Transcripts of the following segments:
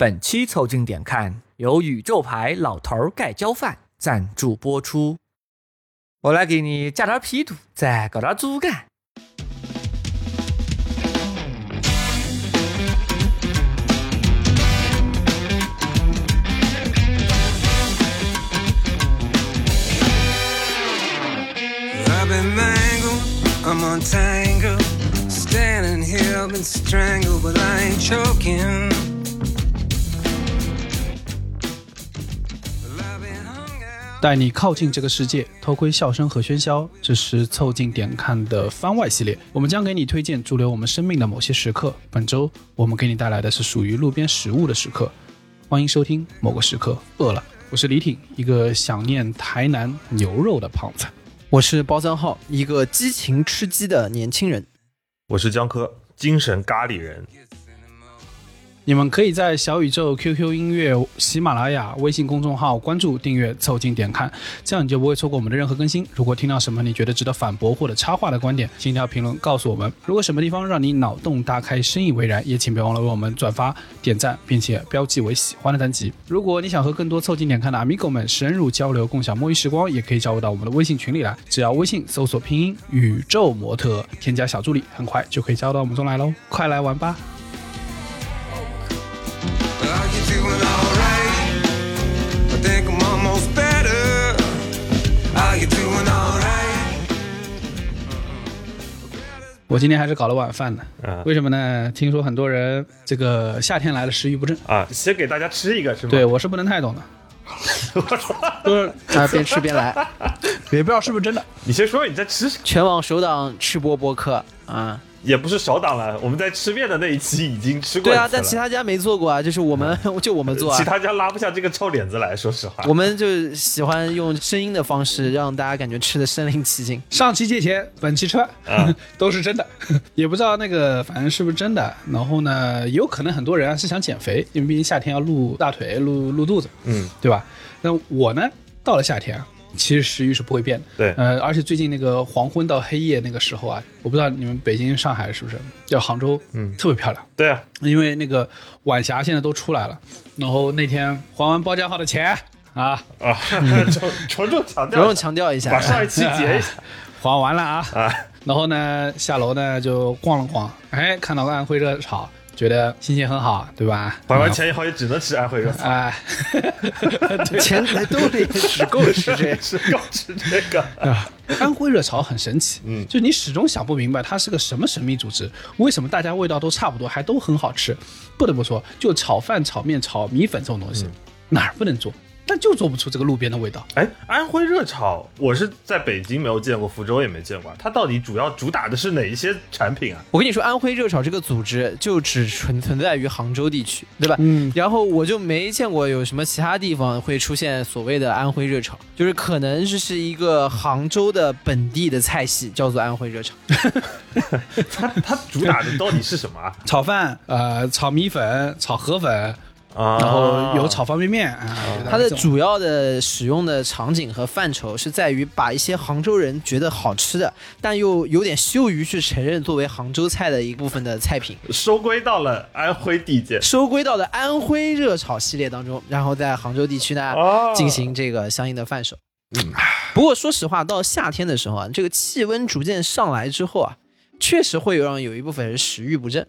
本期凑近点看由宇宙牌老头儿盖浇饭赞助播出。我来给你加点皮肚，再搞点猪肝。I've been mangled, I'm untangled. Standing here, I've been strangled, but I ain't choking. 带你靠近这个世界，偷窥笑声和喧嚣。这是凑近点看的番外系列，我们将给你推荐驻留我们生命的某些时刻。本周我们给你带来的是属于路边食物的时刻，欢迎收听某个时刻饿了。我是李挺，一个想念台南牛肉的胖子。我是包三号，一个激情吃鸡的年轻人。我是江科，精神咖喱人。你们可以在小宇宙、QQ 音乐、喜马拉雅、微信公众号关注、订阅、凑近点看，这样你就不会错过我们的任何更新。如果听到什么你觉得值得反驳或者插话的观点，请条评论告诉我们。如果什么地方让你脑洞大开、深以为然，也请别忘了为我们转发、点赞，并且标记为喜欢的单集。如果你想和更多凑近点看的 Amigo 们深入交流、共享摸鱼时光，也可以加入到我们的微信群里来。只要微信搜索拼音“宇宙模特”，添加小助理，很快就可以加入到我们中来喽！快来玩吧！我今天还是搞了晚饭的，啊。为什么呢？听说很多人这个夏天来了食欲不振，啊，先给大家吃一个是吗？对我是不能太懂的，都是啊，边吃边来，也不知道是不是真的。你先说你在吃，全网首档吃播播客啊！也不是少档了，我们在吃面的那一期已经吃过对啊，但其他家没做过啊，就是我们 就我们做啊其。他家拉不下这个臭脸子来，说实话。我们就喜欢用声音的方式让大家感觉吃的身临其境。上期借钱，本期吃饭，啊 都是真的，也不知道那个反正是不是真的。然后呢，也有可能很多人啊是想减肥，因为毕竟夏天要露大腿、露露肚子，嗯，对吧？那我呢，到了夏天啊，其实食欲是不会变的。对。呃，而且最近那个黄昏到黑夜那个时候啊，我不知道你们北京、上海是不是，叫杭州，嗯。特别漂亮。对啊，因为那个晚霞现在都出来了，然后那天还完包家号的钱啊，啊，重重重强着重调，强调一下。把，上一期结一下。还完了啊，啊。然后呢下楼呢就逛了逛，哎，看到个安徽热炒，觉得心情很好，对吧？还完钱以后也只能吃安徽热炒，哎，钱在兜里只够吃这只够吃这个。啊，安徽热炒很神奇，嗯就你始终想不明白它是个什么神秘组织，为什么大家味道都差不多，还都很好吃？不得不说，就炒饭、炒面、炒米粉这种东西，嗯哪儿不能做？但就做不出这个路边的味道。哎，安徽热炒，我是在北京没有见过，福州也没见过。它到底主要主打的是哪一些产品啊？我跟你说，安徽热炒这个组织就只存存在于杭州地区，对吧？嗯，然后我就没见过有什么其他地方会出现所谓的安徽热炒，就是可能是是一个杭州的本地的菜系，叫做安徽热炒。它它主打的到底是什么啊？炒饭，呃，炒米粉，炒河粉，啊然后有炒方便面啊。它的主要的使用的场景和范畴是在于把一些杭州人觉得好吃的，但又有点羞于去承认作为杭州菜的一部分的菜品，收归到了安徽地界。收归到了安徽热炒系列当中，然后在杭州地区呢啊进行这个相应的贩售。嗯不过说实话，到夏天的时候啊，这个气温逐渐上来之后啊，确实会有让有一部分人食欲不振。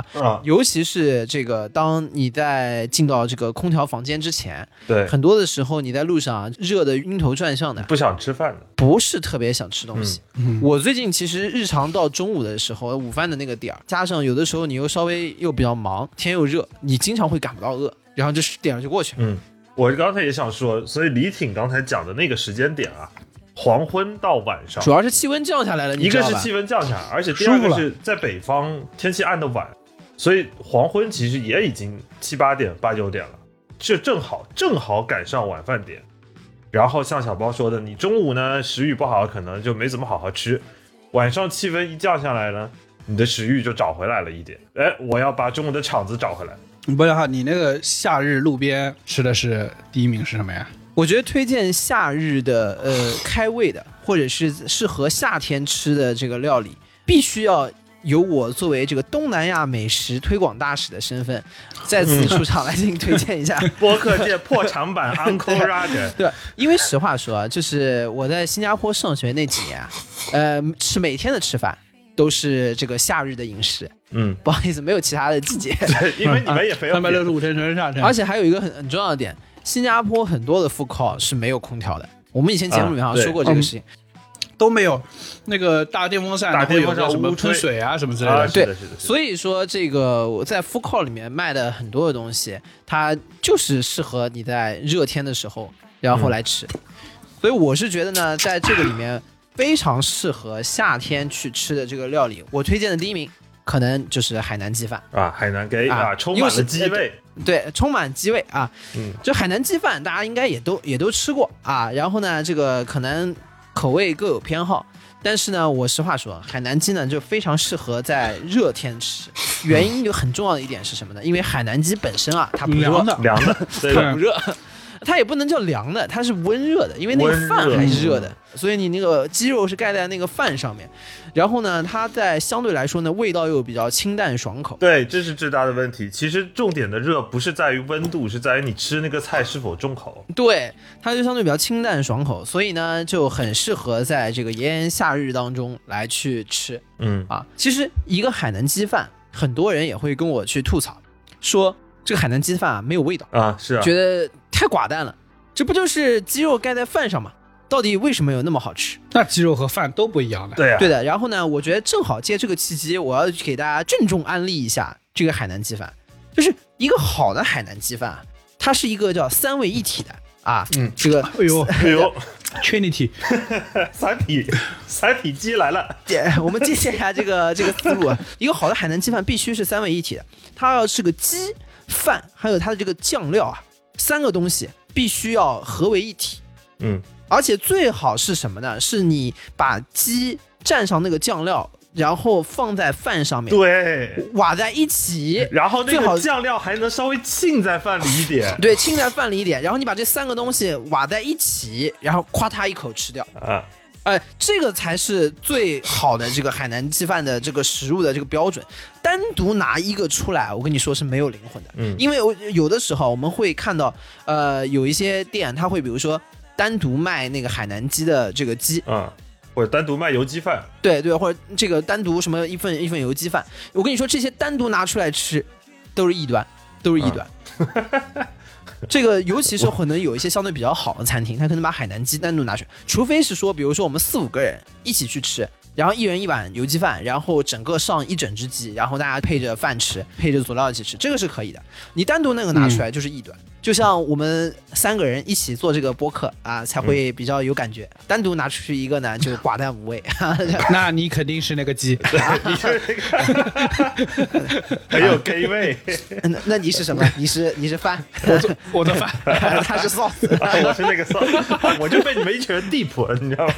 啊，尤其是这个，当你在进到这个空调房间之前，对，很多的时候你在路上啊热的晕头转向的，不想吃饭的。不是特别想吃东西。嗯我最近其实日常到中午的时候，午饭的那个点儿，加上有的时候你又稍微又比较忙，天又热，你经常会感不到饿，然后就是点儿就过去了。嗯，我刚才也想说，所以李挺刚才讲的那个时间点啊，黄昏到晚上主，要是气温降下来了，你知道吧？一个是气温降下来，而且第二舒服了个是在北方天气暗的晚，所以黄昏其实也已经七八点、八九点了，这正好正好赶上晚饭点。然后像小包说的，你中午呢食欲不好，可能就没怎么好好吃，晚上气温一降下来呢，你的食欲就找回来了一点。哎，我要把中午的场子找回来。不是哈，你那个夏日路边吃的是第一名是什么呀？我觉得推荐夏日的呃开胃的，或者是适合夏天吃的这个料理，必须要由我作为这个东南亚美食推广大使的身份，再次出场来进行推荐一下。播客界破产版 Uncle Roger，对，因为实话说啊，就是我在新加坡上学那几年啊，呃，吃每天的吃饭都是这个夏日的饮食，嗯，不好意思，没有其他的季节。对因为你们也没有三百六十五天全是夏天，而且还有一个很很重要的点，新加坡很多的 food court 是没有空调的。我们以前节目里面好像说过这个事情。都没有那个大电风扇，大电风扇什么屋吹喷水啊什么之类啊，的。对所以说，这个我在 food court 里面卖的很多的东西，它就是适合你在热天的时候然后来吃。所以我是觉得呢，在这个里面非常适合夏天去吃的这个料理，我推荐的第一名可能就是海南鸡饭。啊，海南给啊啊，充满了鸡味，对，充满鸡味啊！嗯，就海南鸡饭，大家应该也都也都吃过啊。然后呢，这个可能口味各有偏好，但是呢，我实话说，海南鸡呢就非常适合在热天吃。原因有很重要的一点是什么呢？因为海南鸡本身啊，它不热凉，的，凉的，对的，它不热，它也不能叫凉的，它是温热的，因为那个饭还是热的，所以你那个鸡肉是盖在那个饭上面。然后呢，它在相对来说呢，味道又比较清淡爽口。对，这是最大的问题。其实重点的热不是在于温度，是在于你吃那个菜是否重口。对，它就相对比较清淡爽口，所以呢就很适合在这个炎炎夏日当中来去吃嗯，啊。其实一个海南鸡饭，很多人也会跟我去吐槽，说这个海南鸡饭啊没有味道，啊，是啊，觉得太寡淡了。这不就是鸡肉盖在饭上吗？到底为什么有那么好吃？那鸡肉和饭都不一样的。对啊，对的，然后呢，我觉得正好借这个契机，我要给大家郑重安利一下这个海南鸡饭，就是一个好的海南鸡饭啊，它是一个叫三位一体的啊，嗯这个 哎呦哎呦，，Trinity，三体三体鸡来了，姐，我们借鉴一下这个这个思路啊。一个好的海南鸡饭必须是三位一体的，它要是个鸡饭，还有它的这个酱料啊，三个东西必须要合为一体。嗯，而且最好是什么呢？是你把鸡蘸上那个酱料，然后放在饭上面，对。瓦在一起，然后那最好个酱料还能稍微浸在饭里一点 对，浸在饭里一点，然后你把这三个东西瓦在一起，然后夸它一口吃掉。啊，哎，这个才是最好的这个海南鸡饭的这个食物的这个标准。单独拿一个出来，我跟你说是没有灵魂的。嗯因为我有的时候我们会看到，呃，有一些店它会比如说单独卖那个海南鸡的这个鸡，啊，或者单独卖油鸡饭，对对，或者这个单独什么一份一份油鸡饭，我跟你说这些单独拿出来吃都是异端，都是异端。这个尤其是可能有一些相对比较好的餐厅，他可能把海南鸡单独拿出来，除非是说，比如说我们四五个人一起去吃，然后一人一碗油鸡饭，然后整个上一整只鸡，然后大家配着饭吃，配着佐料一起吃，这个是可以的。你单独那个拿出来就是异端，就像我们三个人一起做这个播客啊，才会比较有感觉。单独拿出去一个呢，就寡淡无味。那你肯定是那个鸡，你就是那个很有 gay 味，那那你是什么？你是你是饭，我做我的饭。他是 sauce。我是那个骚，我就被你们一群人 deep 了，你知道吗？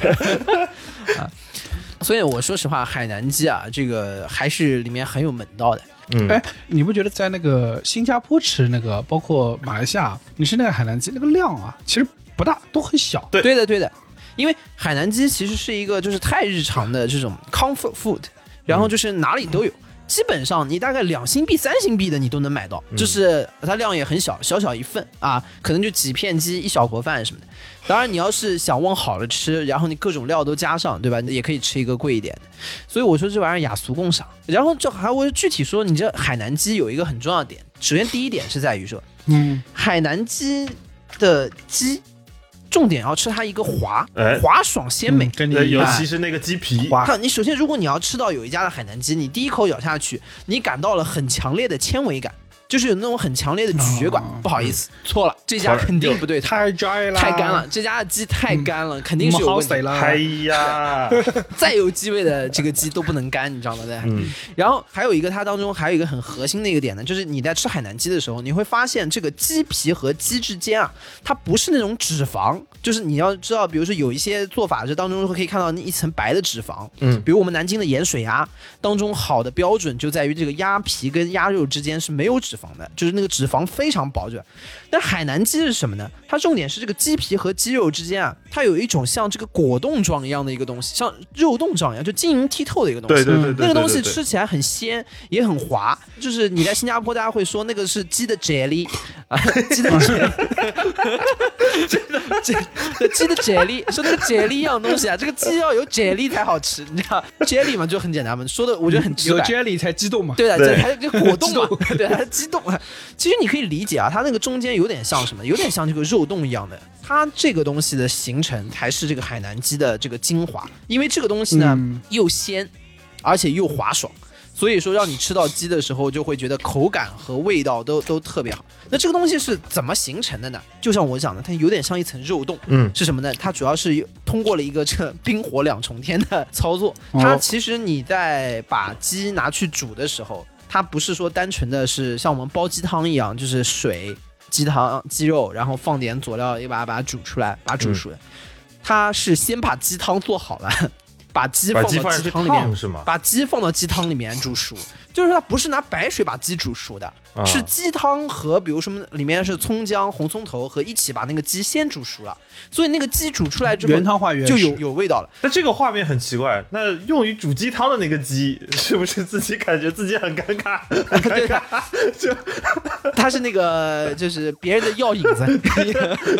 所以我说实话，海南鸡啊，这个还是里面很有门道的。嗯哎，你不觉得在那个新加坡吃那个，包括马来西亚，你吃那个海南鸡，那个量啊，其实不大，都很小。对对的，对的，因为海南鸡其实是一个就是太日常的这种 comfort food，然后就是哪里都有。基本上你大概两新币、三新币的你都能买到，就是它量也很小，小小一份啊，可能就几片鸡、一小盒饭什么的。当然，你要是想往好了吃，然后你各种料都加上，对吧？也可以吃一个贵一点的。所以我说这玩意儿雅俗共赏。然后就还我具体说，你这海南鸡有一个很重要的点，首先第一点是在于说，嗯，海南鸡的鸡，重点要吃它一个滑哎，滑爽鲜美。跟你。尤其是那个鸡皮，看你首先，如果你要吃到有一家的海南鸡，你第一口咬下去，你感到了很强烈的纤维感，就是有那种很强烈的咀嚼感。哦不好意思，错了，这家肯定不对，太 dry 了，太干了，，这家的鸡太干了，肯定是有。哎呀，再有鸡味的这个鸡都不能干，你知道吗？对。嗯然后还有一个，它当中还有一个很核心的一个点呢，就是你在吃海南鸡的时候，你会发现这个鸡皮和鸡之间啊，它不是那种脂肪，就是你要知道，比如说有一些做法，这当中可以看到那一层白的脂肪，嗯比如我们南京的盐水鸭当中好的标准就在于这个鸭皮跟鸭肉之间是没有脂脂肪的，就是那个脂肪非常薄，就？但海南鸡是什么呢？它重点是这个鸡皮和鸡肉之间啊，它有一种像这个果冻状一样的一个东西，像肉冻状一样，就晶莹剔透的一个东西。对对对对，那个东西吃起来很鲜，也很滑。就是你在新加坡，大家会说那个是鸡的 jelly 啊，鸡的 jelly，鸡的 jelly，说那个 jelly 一样东西啊，这个鸡要有 jelly 才好吃，你知道 jelly 嘛就很简单嘛，说的我觉得很直有白。jelly 才激动嘛。对的，对这还这果冻嘛，对，它激动。其实你可以理解啊，它那个中间有点像什么？有点像这个肉冻一样的。它这个东西的形成才是这个海南鸡的这个精华，因为这个东西呢、嗯又鲜，而且又滑爽。所以说，让你吃到鸡的时候，就会觉得口感和味道都都特别好。那这个东西是怎么形成的呢？就像我讲的，它有点像一层肉冻。嗯是什么呢？它主要是通过了一个这冰火两重天的操作。哦它其实你在把鸡拿去煮的时候，它不是说单纯的是像我们煲鸡汤一样，就是水、鸡汤、鸡肉，然后放点佐料，一把把它煮出来，把它煮熟的。它是先把鸡汤做好了，把鸡放到鸡汤里面？把鸡放到鸡汤里面煮熟，就是说它不是拿白水把鸡煮熟的，啊是鸡汤和比如什么里面是葱姜、红葱头和一起把那个鸡先煮熟了，所以那个鸡煮出来之后原汤化原就食有有味道了。那这个画面很奇怪，那用于煮鸡汤的那个鸡，是不是自己感觉自己很尴尬？很尴尬，就它是那个就是别人的药引子，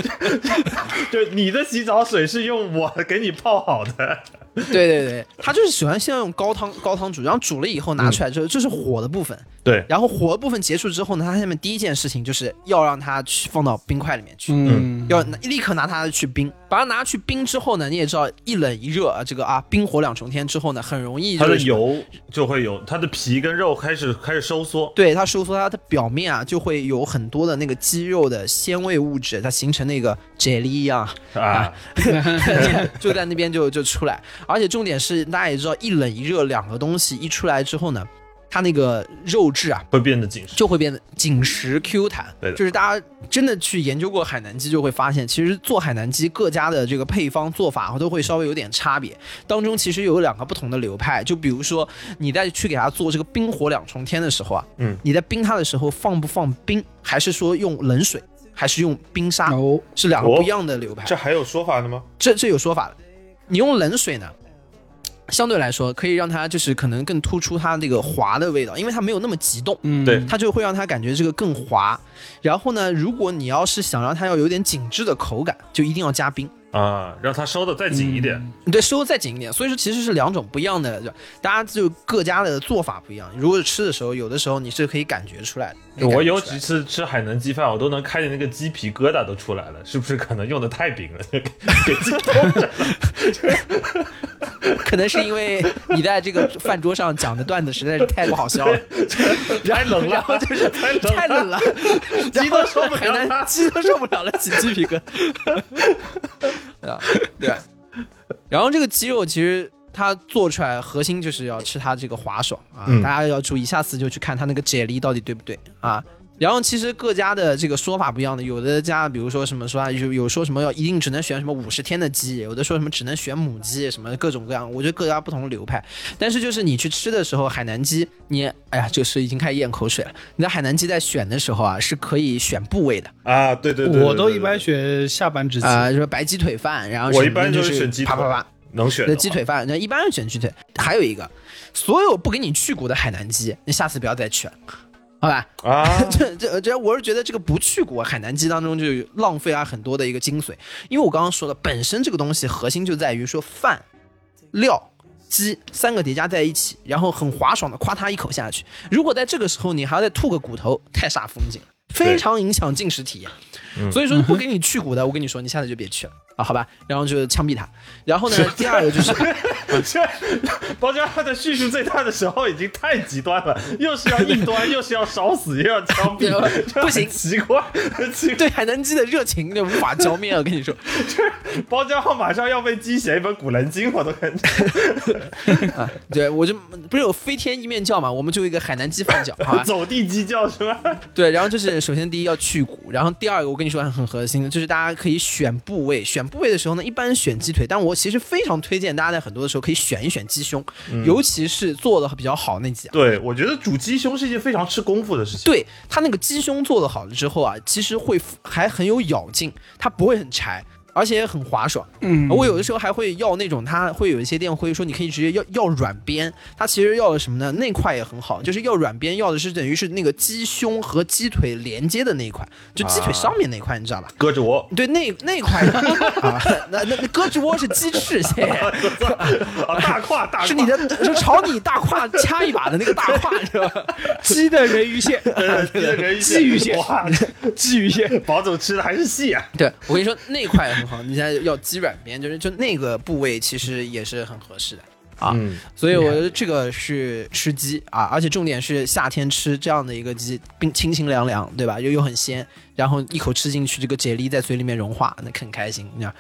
就你的洗澡水是用我给你泡好的，对对对，他就是喜欢先用高汤高汤煮，然后煮了以后拿出来之后，这是火的部分，对，然后火的部分结束之后呢，他下面第一件事情就是要让它去放到冰块里面去，嗯，要立刻拿它去冰，把它拿去冰之后呢，你也知道一冷一热啊，这个啊冰火两重天之后呢，很容易它就是的油就会有，它的皮跟肉开始开始收缩，对它收缩，它的表面啊就会有很多的那个肌肉的鲜味物质，它形成那个 jelly 一样，啊，就在那边就就出来。而且重点是，大家也知道，一冷一热两个东西一出来之后呢，它那个肉质啊会变得紧实。就会变得紧实 Q 弹。对的就是大家真的去研究过海南鸡，就会发现，其实做海南鸡各家的这个配方做法都会稍微有点差别。当中其实有两个不同的流派，就比如说你在去给它做这个冰火两重天的时候啊，嗯，你在冰它的时候放不放冰，还是说用冷水，还是用冰沙，哦，是两个不一样的流派。这还有说法的吗？这这有说法的。你用冷水呢，相对来说可以让它就是可能更突出它那个滑的味道，因为它没有那么急冻，嗯，对它就会让它感觉这个更滑。然后呢，如果你要是想让它要有点紧致的口感，就一定要加冰。啊，让它收的再紧一点。对，收的再紧一点。所以说其实是两种不一样的，就大家就各家的做法不一样。如果吃的时候，有的时候你是可以感觉出来的。我有几次吃海南鸡饭，我都能看见那个鸡皮疙瘩都出来了，是不是可能用的太冰了，给给鸡冻着？可能是因为你在这个饭桌上讲的段子实在是太不好笑了，太冷了，然后就是太冷太冷了，鸡都受不了了。鸡都受不了了，起鸡皮疙瘩。对啊，对。然后这个鸡肉其实它做出来核心就是要吃它这个滑爽啊，嗯大家要注意，下次就去看它那个啫喱到底对不对啊。然后其实各家的这个说法不一样的，有的家比如说什么说啊，有有说什么要一定只能选什么五十天的鸡，有的说什么只能选母鸡，什么各种各样，我觉得各家不同的流派。但是就是你去吃的时候，海南鸡，你哎呀，就是已经开始咽口水了。你在海南鸡在选的时候啊，是可以选部位的啊，对对对，对我都一般选下半只鸡。啊，就是白鸡腿饭，然后我一般就是选鸡腿啪啪啪，能选的那鸡腿饭，那一般是选鸡腿。还有一个，所有不给你去骨的海南鸡，你下次不要再去了。好吧，啊，这这这，我是觉得这个不去骨海南鸡当中就浪费了很多的一个精髓，因为我刚刚说了，本身这个东西核心就在于说饭、料、鸡三个叠加在一起，然后很滑爽的夸它一口下去。如果在这个时候你还要再吐个骨头，太煞风景了，非常影响进食体验。所以说不给你去骨的，我跟你说，你下次就别去了啊，好吧？然后就枪毙他。然后呢，第二个就是。这包家浩的叙述最大的时候已经太极端了，又是要硬端，又是要烧死，又要枪毙，不行奇怪，很奇怪。对海南鸡的热情就无法浇灭了，我跟你说包家浩马上要被鸡写一本《古兰经》，我都感觉。啊，对我就不是有飞天一面教嘛，我们就一个海南鸡饭饺，好吧？走地鸡叫是吧？对，然后就是首先第一要去骨，然后第二个我跟你说很核心的，就是大家可以选部位，选部位的时候呢，一般选鸡腿，但我其实非常推荐大家在很多的时候可以选一选鸡胸，尤其是做的比较好那几样。对，我觉得煮鸡胸是一件非常吃功夫的事情。对它那个鸡胸做的好了之后啊，其实会还很有咬劲，它不会很柴。而且也很滑爽，嗯我有的时候还会要那种，他会有一些店会说你可以直接要要软边，它其实要的什么呢？那块也很好，就是要软边，要的是等于是那个鸡胸和鸡腿连接的那一块，就鸡腿上面那块，你知道吧？胳肢窝对，那那块 啊，那那那胳肢窝是鸡翅，谢谢。啊，大胯大胯是你的，是朝你大胯掐一把的那个大胯，是吧？鸡的人鱼线，人鲫鱼线哇，鲫鱼线，宝总吃的还是细啊。对我跟你说，那块也很好，你现在要鸡软边，就是就那个部位其实也是很合适的。啊，嗯所以我觉得这个是吃鸡啊，而且重点是夏天吃这样的一个鸡，并清清凉凉，对吧？又又很鲜，然后一口吃进去，这个啫喱在嘴里面融化，那很开心，你知道？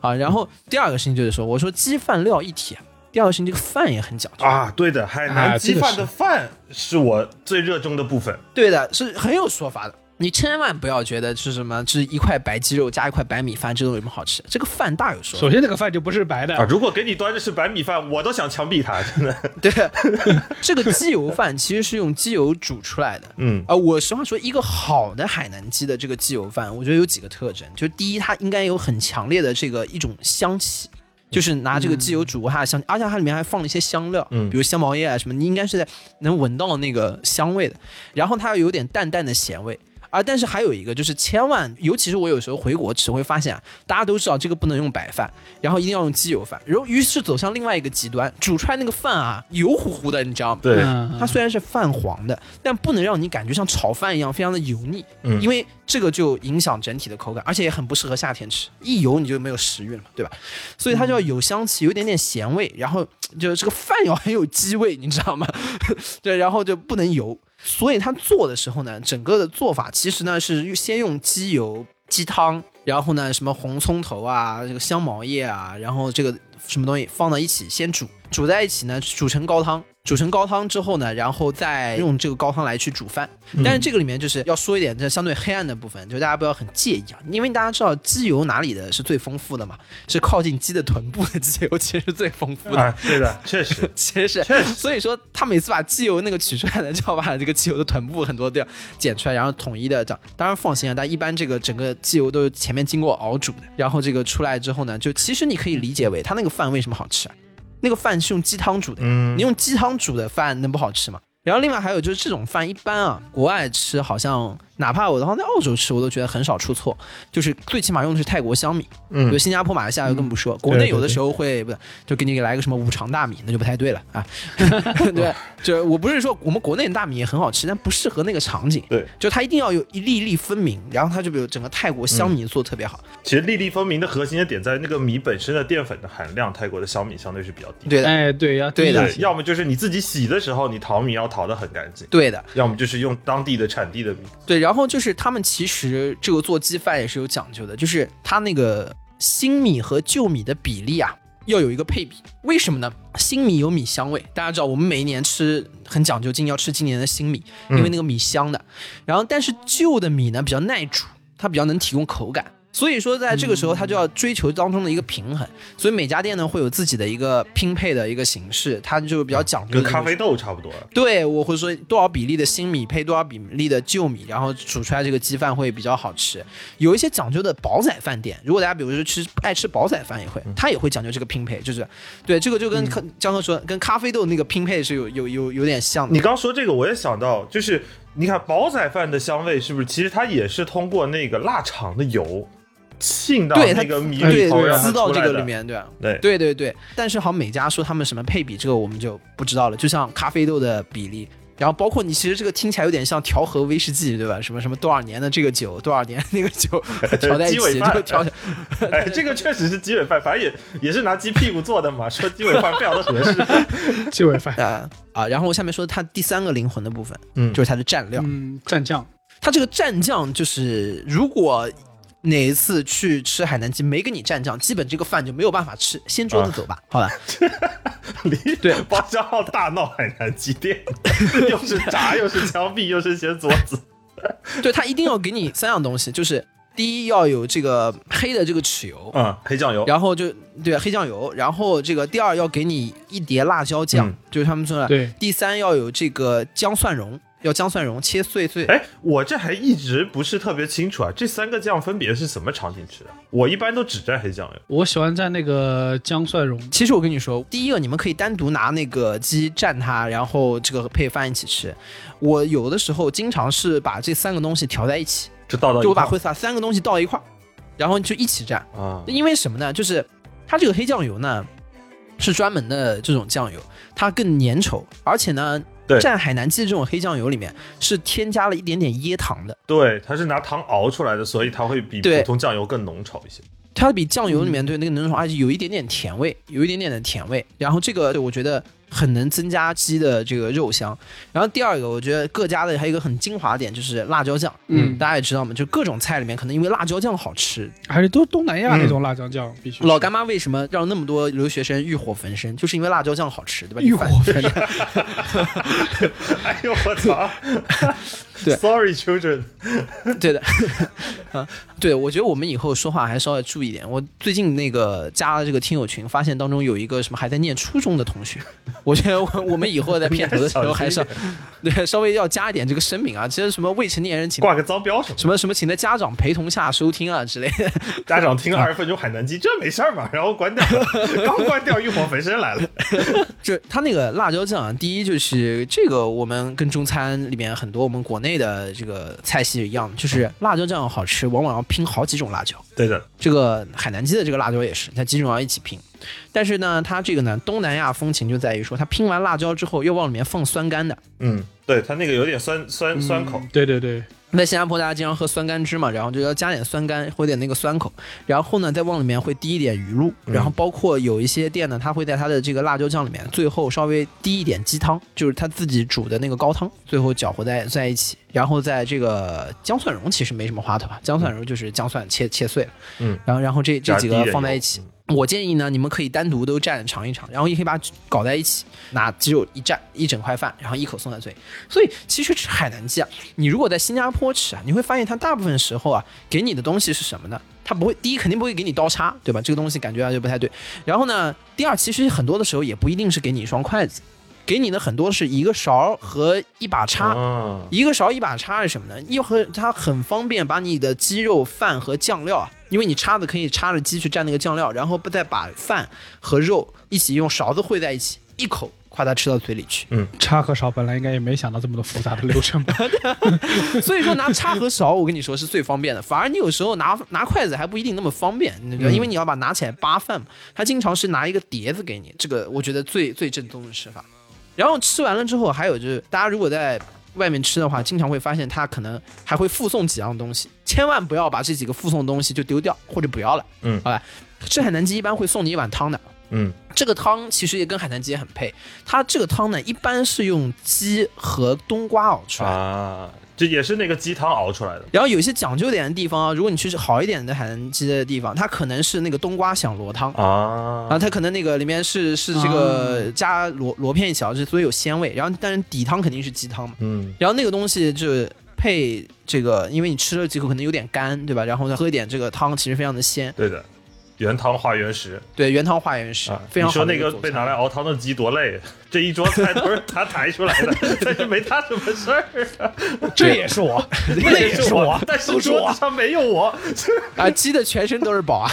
啊，然后第二个事情就是说，我说鸡饭料一体，第二个事情这个饭也很讲究，啊，对的，海啊南鸡饭的饭是我最热衷的部分。对的，是很有说法的。你千万不要觉得是什么，是一块白鸡肉加一块白米饭，这种有什么好吃？这个饭大有说。首先这个饭就不是白的啊，，如果给你端的是白米饭，我都想枪毙他，真的。对，这个鸡油饭其实是用鸡油煮出来的。嗯啊、我实话说，一个好的海南鸡的这个鸡油饭，我觉得有几个特征，就是第一，它应该有很强烈的这个一种香气。就是拿这个鸡油煮过它的香，而且它里面还放了一些香料，嗯比如香茅叶啊什么，你应该是在能闻到那个香味的。然后它又有点淡淡的咸味，啊，但是还有一个就是千万，尤其是我有时候回国吃会发现啊，大家都知道这个不能用白饭，然后一定要用鸡油饭，然后于是走向另外一个极端，煮出来那个饭啊油乎乎的，你知道吗？对，嗯它虽然是泛黄的，但不能让你感觉像炒饭一样非常的油腻，嗯因为这个就影响整体的口感，而且也很不适合夏天吃，一油你就没有食欲了嘛，对吧？所以它就要有香气，有点点咸味，然后就是这个饭要很有鸡味，你知道吗？对，然后就不能油，所以他做的时候呢，整个的做法其实呢是先用鸡油、鸡汤，然后呢什么红葱头啊、这个香茅叶啊，然后这个什么东西放到一起先煮，煮在一起呢煮成高汤。煮成高汤之后呢，然后再用这个高汤来去煮饭。但是这个里面就是要说一点，这相对黑暗的部分，就大家不要很介意啊，因为大家知道鸡油哪里的是最丰富的嘛，是靠近鸡的臀部的鸡油其实是最丰富的。啊，对的，确实，其实是，确实所以说他每次把鸡油那个取出来呢，就要把这个鸡油的臀部很多地方剪出来，然后统一的这样。当然放心啊，但一般这个整个鸡油都是前面经过熬煮的，然后这个出来之后呢，就其实你可以理解为它那个饭为什么好吃啊？那个饭是用鸡汤煮的，嗯你用鸡汤煮的饭能不好吃吗？然后另外还有就是这种饭一般啊，国外吃好像哪怕我然后在澳洲吃，我都觉得很少出错，就是最起码用的是泰国香米，嗯就新加坡、马来西亚就更不说，国内有的时候会不就给你来个什么五常大米，那就不太对了啊。对，就我不是说我们国内的大米也很好吃，但不适合那个场景。对，就它一定要有一粒粒分明，然后它就比如整个泰国香米做得特别好。其实粒粒分明的核心的点在那个米本身的淀粉的含量，泰国的小米相对是比较低。对的，哎，对呀，对的，要么就是你自己洗的时候，你淘米要淘的很干净，对的，要么就是用当地的产地的米。对。然然后就是他们其实这个做鸡饭也是有讲究的，就是它那个新米和旧米的比例啊。要有一个配比，为什么呢？新米有米香味，大家知道我们每一年吃很讲究，今年要吃今年的新米，因为那个米香的。然后，但是旧的米呢比较耐煮，它比较能提供口感。所以说，在这个时候，他就要追求当中的一个平衡。所以每家店呢会有自己的一个拼配的一个形式，它就比较讲究的跟咖啡豆差不多。对，我会说多少比例的新米配多少比例的旧米，然后煮出来这个鸡饭会比较好吃。有一些讲究的煲仔饭店，如果大家比如说吃爱吃煲仔饭也会，他也会讲究这个拼配，就是对这个就跟江哥说，跟咖啡豆那个拼配是有有有有点像的。你刚说这个，我也想到，就是你看煲仔饭的香味是不是？其实它也是通过那个腊肠的油浸到那个米对里头，让它滋到。这个里面，对吧？对对对对，但是好像每家说他们什么配比，这个我们就不知道了。就像咖啡豆的比例，然后包括你其实这个听起来有点像调和威士忌，对吧？什么什么多少年的这个酒，多少年那个酒 调在一起鸡尾饭就调起 来。哎，这个确实是鸡尾饭，反正也也是拿鸡屁股做的嘛，说鸡尾饭非常的合适。鸡尾饭，啊啊，然后下面说它第三个灵魂的部分，嗯就是它的蘸料。嗯，蘸酱，它这个蘸酱就是，如果哪一次去吃海南鸡没给你蘸酱，基本这个饭就没有办法吃，掀桌子走吧，好吧？离对包家浩大闹海南鸡店，又是炸又是枪毙又是掀桌子。对，他一定要给你三样东西，就是第一要有这个黑的这个豉油，嗯，黑酱油，然后就对黑酱油，然后这个第二要给你一碟辣椒酱，嗯就是他们说的。对，第三要有这个姜蒜蓉，要姜蒜蓉切碎碎。哎，我这还一直不是特别清楚啊，这三个酱分别是什么场景吃的？我一般都只蘸黑酱油。我喜欢蘸那个姜蒜蓉，其实我跟你说，第一个你们可以单独拿那个鸡蘸它，然后这个配饭一起吃。我有的时候经常是把这三个东西调在一起，就倒到就我把会把三个东西倒一块儿，然后就一起蘸。啊，因为什么呢？就是它这个黑酱油呢，是专门的这种酱油，它更粘稠，而且呢，对蘸海南鸡的这种黑酱油里面是添加了一点点椰糖的，对，它是拿糖熬出来的，所以它会比普通酱油更浓稠一些。它比酱油里面对那个浓稠，而且有一点点甜味，有一点点的甜味。然后这个我觉得很能增加鸡的这个肉香。然后第二个，我觉得各家的还有一个很精华点就是辣椒酱，嗯大家也知道嘛，就各种菜里面可能因为辣椒酱好吃，还是都东南亚那种辣椒酱必须。老干妈为什么让那么多留学生欲火焚身，就是因为辣椒酱好吃，对吧？欲火焚身，哎呦我操！对，Sorry children，对的，啊，对，我觉得我们以后说话还稍微注意点。我最近那个加了这个听友群，发现当中有一个什么还在念初中的同学，我觉得我我们以后在片头的时候 还是要对稍微要加一点这个声明啊，其实什么未成年人请挂个脏标什么？什么什么请在家长陪同下收听啊之类的。家长听二十分钟海南鸡，这没事儿嘛？然后关掉了，刚关掉，欲火焚身来了。就他那个辣椒酱啊，第一就是这个我们跟中餐里面很多我们国内的这个菜系一样，就是辣椒酱好吃，往往要拼好几种辣椒。对的，这个海南鸡的这个辣椒也是，它几种要一起拼。但是呢，它这个呢，东南亚风情就在于说，它拼完辣椒之后又往里面放酸干的。嗯，对，它那个有点酸酸酸口。对对对，在新加坡，大家经常喝酸干汁嘛，然后就要加点酸干，或者点那个酸口，然后呢，再往里面会滴一点鱼露，然后包括有一些店呢，它会在它的这个辣椒酱里面最后稍微滴一点鸡汤，就是它自己煮的那个高汤，最后搅和在在一起，然后在这个姜蒜蓉其实没什么花头啊，姜蒜蓉就是姜蒜切切碎了，嗯，然后然后这这几个放在一起。我建议呢，你们可以单独都蘸尝一尝，然后也可以把搞在一起，拿鸡肉一蘸一整块饭，然后一口送在嘴。所以其实吃海南鸡啊，你如果在新加坡吃啊，你会发现它大部分时候啊，给你的东西是什么呢？它不会，第一肯定不会给你刀叉，对吧？这个东西感觉啊就不太对。然后呢，第二其实很多的时候也不一定是给你一双筷子，给你的很多是一个勺和一把叉。啊，一个勺一把叉是什么呢？又和它很方便把你的鸡肉、饭和酱料啊，因为你叉子可以插着鸡去蘸那个酱料，然后不再把饭和肉一起用勺子烩在一起，一口夸它吃到嘴里去。嗯叉和勺本来应该也没想到这么多复杂的流程吧？所以说拿叉和勺，我跟你说是最方便的。反而你有时候拿拿筷子还不一定那么方便，你知道，因为你要把拿起来扒饭嘛。他经常是拿一个碟子给你，这个我觉得最最正宗的吃法。然后吃完了之后，还有就是大家如果在外面吃的话，经常会发现它可能还会附送几样东西，千万不要把这几个附送的东西就丢掉或者不要了。嗯好吧。吃海南鸡一般会送你一碗汤的，嗯，这个汤其实也跟海南鸡也很配。它这个汤呢，一般是用鸡和冬瓜熬出来的。啊，这也是那个鸡汤熬出来的。然后有一些讲究点的地方啊，如果你去好一点的海南鸡的地方，它可能是那个冬瓜响螺汤。啊然后它可能那个里面是是这个加螺螺片一起熬制，所以有鲜味。然后但是底汤肯定是鸡汤嘛。嗯，然后那个东西就配这个，因为你吃了几口可能有点干，对吧？然后再喝一点这个汤，其实非常的鲜。对的，原汤化原食对，原汤化原食，啊。非常你说好的一佐那个被拿来熬汤的鸡多累，这一桌菜都是 他抬出来的，但是没他什么事儿啊。这也是我，那这也是我，但是都是我桌子。上没有我。啊，鸡的全身都是宝啊。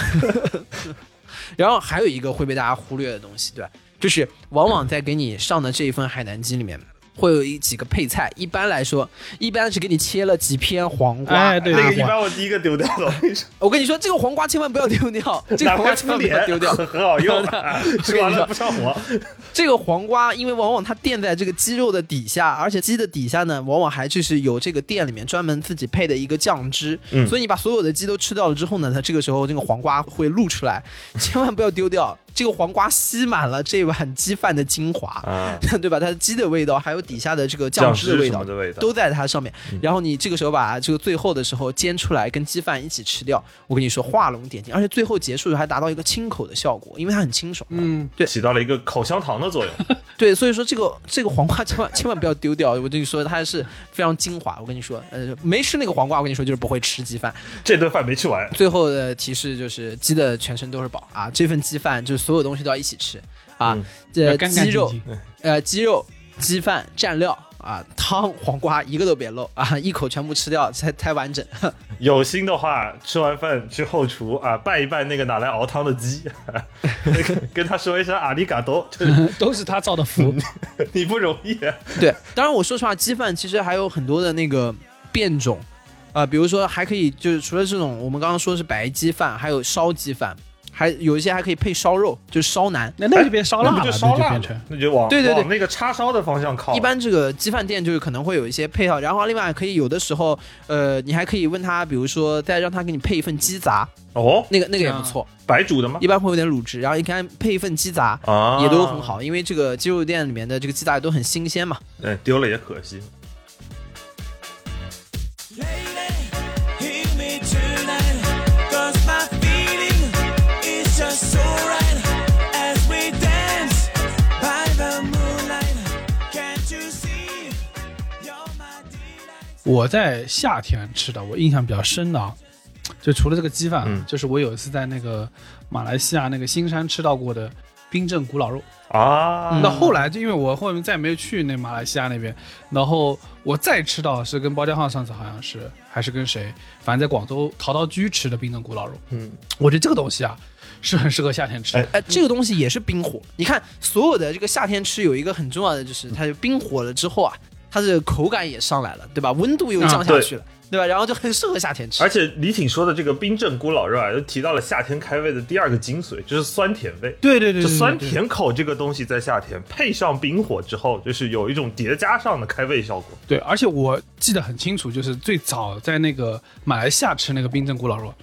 然后还有一个会被大家忽略的东西，对吧？就是往往在给你上的这一份海南鸡里面，会有一几个配菜。一般来说，一般是给你切了几片黄瓜。哎对那个一般我第一个丢掉了，我跟你说，这个黄瓜千万不要丢掉，这个黄瓜千万不要丢掉。很很好用 的，吃完了不上火。这个黄瓜，因为往往它垫在这个鸡肉的底下，而且鸡的底下呢，往往还就是有这个店里面专门自己配的一个酱汁，嗯所以你把所有的鸡都吃掉了之后呢，它这个时候这个黄瓜会露出来，千万不要丢掉。这个黄瓜吸满了这碗鸡饭的精华，啊，对吧？它的鸡的味道，还有底下的这个酱汁的味道都在它上面。然后你这个时候把这个最后的时候煎出来，跟鸡饭一起吃掉，我跟你说画龙点睛，而且最后结束还达到一个清口的效果，因为它很清爽。嗯，对起到了一个口香糖的作用。对，所以说这个这个黄瓜千万千万不要丢掉，我跟你说它是非常精华。我跟你说，呃，没吃那个黄瓜，我跟你说就是不会吃鸡饭。这顿饭没吃完，最后的提示就是鸡的全身都是宝啊，这份鸡饭就是所有东西都要一起吃啊嗯，这干干鸡肉净净。呃鸡肉、鸡饭、蘸料啊，汤、黄瓜一个都别漏啊，一口全部吃掉才才完整。有心的话，吃完饭去后厨啊，拌一拌那个拿来熬汤的鸡，那 个跟他说一声阿里嘎多，就是都是他造的福。你不容易。对，当然我说实话，鸡饭其实还有很多的那个变种，啊、比如说还可以就是除了这种我们刚刚说的是白鸡饭，还有烧鸡饭，还有一些还可以配烧肉，就是烧腩。那那就变烧辣了，就烧辣了那就变成，那就往对对对往那个叉烧的方向靠。一般这个鸡饭店就是可能会有一些配套，然后另外可以有的时候，呃，你还可以问他，比如说再让他给你配一份鸡杂，哦，那个那个也不错，白煮的吗一？般会有点卤汁，然后你看配一份鸡杂。啊，也都很。好，因为这个鸡肉店里面的这个鸡杂都很新鲜嘛。对，丢了也可惜。我在夏天吃的，我印象比较深的啊，就除了这个鸡饭，嗯就是我有一次在那个马来西亚那个新山吃到过的冰镇古老肉。啊，那后来就因为我后面再没有去那马来西亚那边，然后我再吃到是跟包家浩上次好像是还是跟谁，反正在广州陶陶居吃的冰镇古老肉。嗯，我觉得这个东西啊是很适合夏天吃的。这个东西也是冰火。你看，所有的这个夏天吃有一个很重要的，就是它就冰火了之后啊，它的口感也上来了，对吧？温度又降下去了，对吧？然后就很适合夏天吃。而且李挺说的这个冰镇咕老肉啊，又提到了夏天开胃的第二个精髓，就是酸甜味。对对对就酸甜口这个东西在夏天配上冰火之后，就是有一种叠加上的开胃效果。对，而且我记得很清楚，就是最早在那个马来西亚吃那个冰镇古老肉，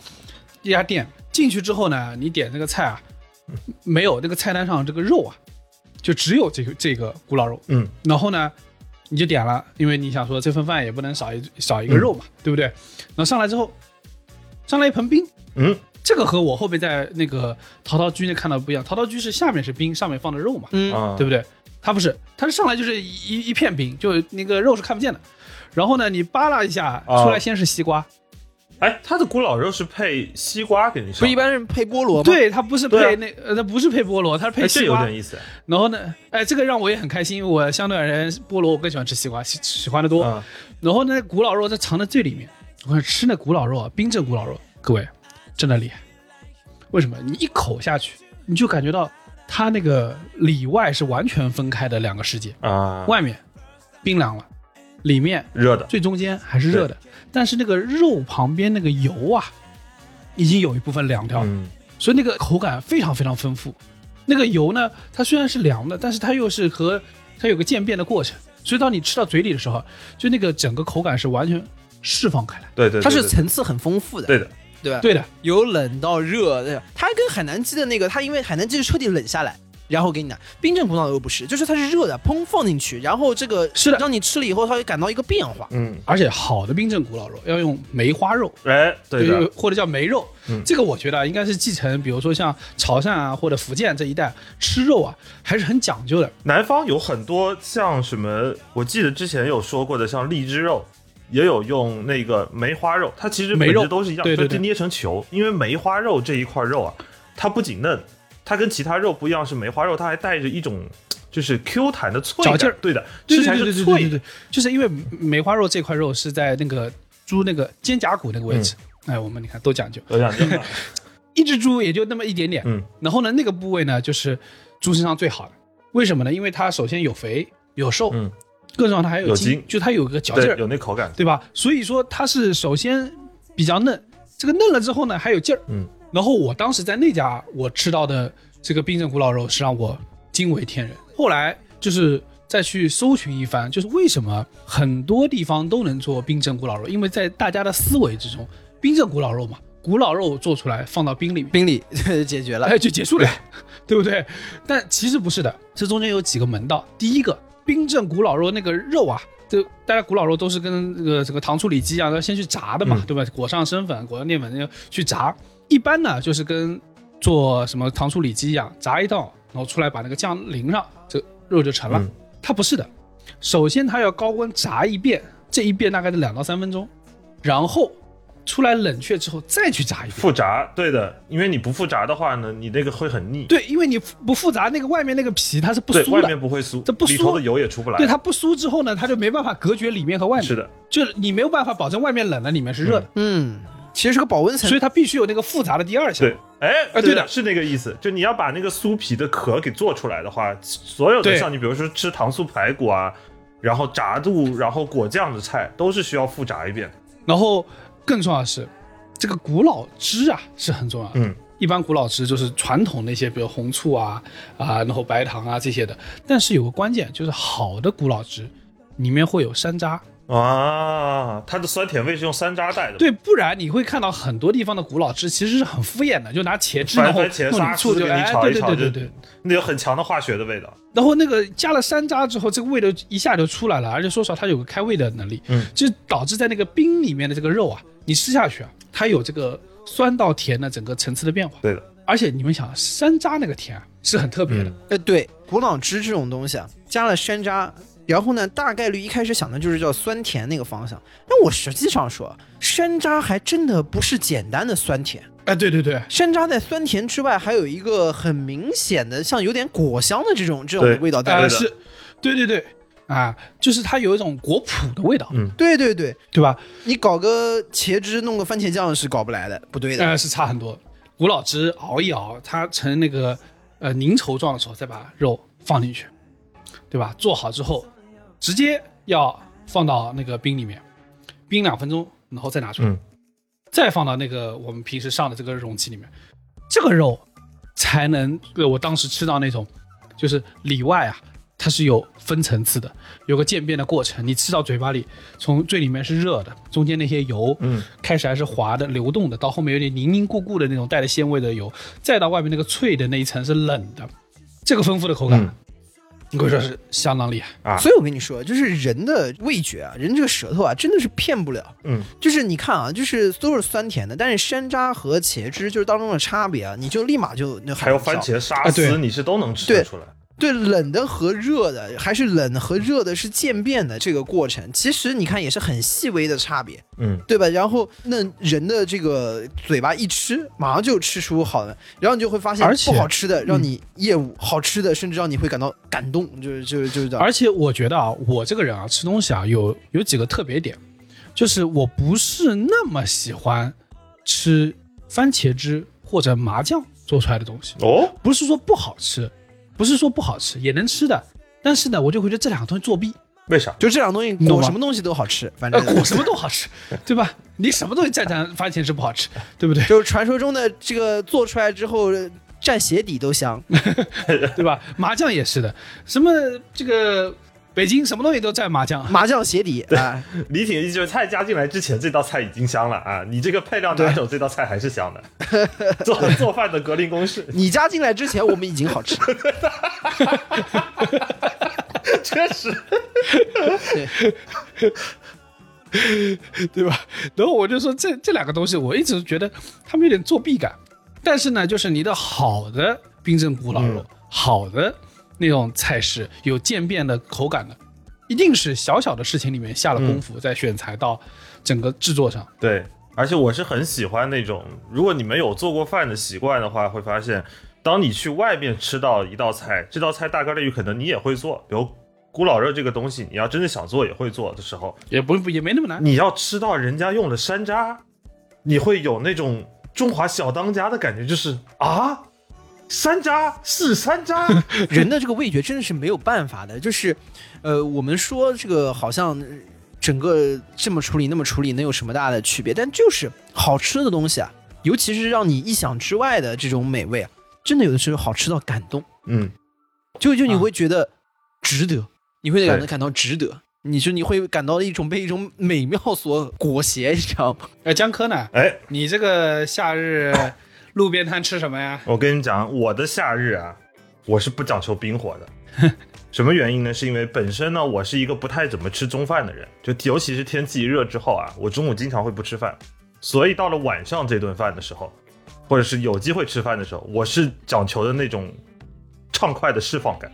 一家店进去之后呢，你点那个菜啊，没有那个菜单上这个肉啊，就只有这个这个古老肉。嗯，然后呢，你就点了，因为你想说这份饭也不能少一少一个肉嘛，对不对？然后上来之后，上来一盆冰，嗯，这个和我后面在那个陶陶居那看到不一样，陶陶居是下面是冰，上面放的肉嘛，对不对？它不是，它是上来就是一一片冰，就那个肉是看不见的。然后呢，你扒拉一下，哦出来先是西瓜，哎，它的古老肉是配西瓜给你上，不一般是配菠萝吗？，对，它不是配那，呃，它不是配菠萝，它是配西瓜。有点意思。然后呢，哎，这个让我也很开心，因为我相对而言菠萝我更喜欢吃西瓜，喜喜欢的多。啊，然后呢，古老肉它藏在最里面，我看吃那古老肉啊，冰镇古老肉，各位真的厉害。为什么？你一口下去，你就感觉到它那个里外是完全分开的两个世界，啊，外面冰凉了，里面热的，最中间还是热的，但是那个肉旁边那个油啊，已经有一部分凉掉了，嗯，所以那个口感非常非常丰富。那个油呢，它虽然是凉的，但是它又是和它有个渐变的过程，所以当你吃到嘴里的时候，就那个整个口感是完全释放开来。对对，对它是层次很丰富的，对的，对吧？对的，由冷到热，对吧？它跟海南鸡的那个，它因为海南鸡是彻底冷下来，然后给你拿。冰镇古老肉不是，就是它是热的，砰放进去，然后这个是的。让你吃了以后，它会感到一个变化。嗯，而且好的冰镇古老肉要用梅花肉，哎，对的，或者叫梅肉，嗯。这个我觉得啊应该是继承，比如说像潮汕啊或者福建这一带吃肉啊还是很讲究的。南方有很多像什么，我记得之前有说过的，像荔枝肉，也有用那个梅花肉，它其实本梅肉。质都是一样，对对对。就捏成球。因为梅花肉这一块肉啊，它不仅嫩，它跟其他肉不一样，是梅花肉，它还带着一种就是 Q 弹的脆嚼劲儿，对的，对吃起来对对是脆的。对对对对，就是因为梅花肉这块肉是在那个猪那个肩胛骨那个位置，嗯。哎，我们你看都讲究，都讲究，一只猪也就那么一点点，嗯，然后呢，那个部位呢就是猪身上最好的，为什么呢？因为它首先有肥有瘦，嗯，更重要它还筋，有筋就它有个嚼劲，儿，有那口感。对吧？所以说它是首先比较嫩，这个嫩了之后呢还有劲儿，嗯。然后我当时在那家我吃到的这个冰镇古老肉是让我惊为天人。后来就是再去搜寻一番，就是为什么很多地方都能做冰镇古老肉，因为在大家的思维之中，冰镇古老肉嘛，古老肉做出来放到冰里面，冰里 解决了，哎就结束了。对不对？但其实不是的，这中间有几个门道。第一个，冰镇古老肉那个肉啊，就大家古老肉都是跟这个这个糖醋里脊一样，要先去炸的嘛，嗯对吧？裹上生粉，裹上淀粉，要去炸。一般呢，就是跟做什么糖醋里脊一样，炸一道，然后出来把那个酱淋上，这肉就成了。嗯。它不是的，首先它要高温炸一遍，这一遍大概是两到三分钟，然后出来冷却之后再去炸一遍。复炸，对的，因为你不复炸的话呢，你那个会很腻，对，因为你不复炸，那个外面那个皮它是不酥的，外面不会酥，这不酥。里头的油也出不来。对它不酥之后呢，它就没办法隔绝里面和外面。是的，就是你没有办法保证外面冷了，里面是热的，嗯，其实是个保温层所以它必须有那个复杂的第二项。对，哎，啊对的是那个意思。就你要把那个酥皮的壳给做出来的话，所有的像你比如说吃糖醋排骨啊，然后炸肚，然后果酱的菜，都是需要复炸一遍。然后更重要的是，这个古老汁啊是很重要的。嗯，一般古老汁就是传统那些，比如红醋啊啊，然后白糖啊这些的。但是有个关键，就是好的古老汁里面会有山楂。啊，它的酸甜味是用山楂带的。，对，不然你会看到很多地方的古老汁其实是很敷衍的，就拿茄汁，番然后醋就哎，对对炒一炒，就对对对。那有很强的化学的味道。然后那个加了山楂之后，这个味道一下就出来了，而且说实话，它有个开胃的能力，嗯，就导致在那个冰里面的这个肉啊，你吃下去啊，它有这个酸到甜的整个层次的变化。对的，而且你们想，山楂那个甜啊是很特别的，嗯呃，对，古老汁这种东西啊，加了山楂，然后呢，大概率一开始想的就是叫酸甜那个方向。但我实际上说，山楂还真的不是简单的酸甜，哎，对对对，山楂在酸甜之外，还有一个很明显的，像有点果香的这种这种味道在呃里。是，对对对，啊，就是它有一种果脯的味道，嗯对对对，对吧？你搞个茄汁弄个番茄酱是搞不来的，不对的。呃，是差很多。古老汁熬一熬，它成那个呃凝稠状的时候，再把肉放进去，对吧？做好之后，直接要放到那个冰里面，冰两分钟，然后再拿出来，嗯。再放到那个我们平时上的这个容器里面，这个肉才能，对我当时吃到那种，就是里外啊，它是有分层次的，有个渐变的过程。你吃到嘴巴里，从最里面是热的，中间那些油，嗯，开始还是滑的、流动的，到后面有点凝凝固固的那种带着鲜味的油，再到外面那个脆的那一层是冷的，这个丰富的口感，嗯你可以说是相当厉害。啊，所以我跟你说，就是人的味觉啊，人这个舌头啊，真的是骗不了。嗯，就是你看啊，就是都是酸甜的，但是山楂和茄汁就是当中的差别啊，你就立马就那还有番茄沙司，你是都能吃得出来。对冷的和热的，还是冷和热的是渐变的这个过程，其实你看也是很细微的差别，嗯，对吧？然后那人的这个嘴巴一吃，马上就吃出好的，然后你就会发现而且不好吃的让你厌恶，好吃的甚至让你会感到感动，就是就是就是这样。而且我觉得啊，我这个人啊，吃东西啊，有有几个特别点，就是我不是那么喜欢吃番茄汁或者麻酱做出来的东西，哦，不是说不好吃，不是说不好吃，也能吃的，但是呢，我就会觉得这两个东西作弊，为啥？就这两个东西，裹什么东西都好吃，反呃，正裹什么都好吃，对吧？你什么东西蘸蘸番茄汁不好吃，对不对？就是传说中的这个做出来之后蘸鞋底都香。对吧？麻酱也是的，什么这个北京什么东西都蘸麻酱，麻酱鞋底啊，李挺的意思就是菜加进来之前，这道菜已经香了啊！你这个配料拿走，这道菜还是香的。做做饭的格林公式，你加进来之前我们已经好吃。确实。对吧？然后我就说这这两个东西，我一直觉得他们有点作弊感。但是呢，就是你的好的冰镇古老肉，嗯好的那种菜式，有渐变的口感的，一定是小小的事情里面下了功夫，在选材到整个制作上。对，而且我是很喜欢那种，如果你们有做过饭的习惯的话，会发现，当你去外面吃到一道菜，这道菜大概率可能你也会做，比如古老肉这个东西，你要真的想做也会做的时候，也不也没那么难。你要吃到人家用的山楂，你会有那种中华小当家的感觉，就是啊，山楂是山楂，人的这个味觉真的是没有办法的，就是，呃，我们说这个好像呃整个这么处理那么处理能有什么大的区别？但就是好吃的东西啊，尤其是让你意想之外的这种美味啊，真的有的时候好吃到感动，嗯，就就你啊会觉得值得，你会感感到值得，你就你会感到一种被一种美妙所裹挟，你知道吗？呃，江科呢？哎，你这个夏日路边摊吃什么呀？我跟你讲，我的夏日啊，我是不讲求冰火的。什么原因呢？是因为本身呢，我是一个不太怎么吃中饭的人，就尤其是天气一热之后啊，我中午经常会不吃饭，所以到了晚上这顿饭的时候，或者是有机会吃饭的时候，我是讲求的那种畅快的释放感，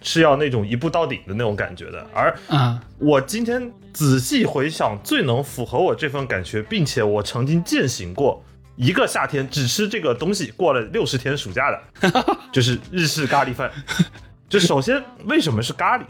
是要那种一步到底的那种感觉的。而啊，我今天仔细回想，最能符合我这份感觉，并且我曾经践行过一个夏天只吃这个东西，过了六十天暑假的，就是日式咖喱饭。就首先为什么是咖喱？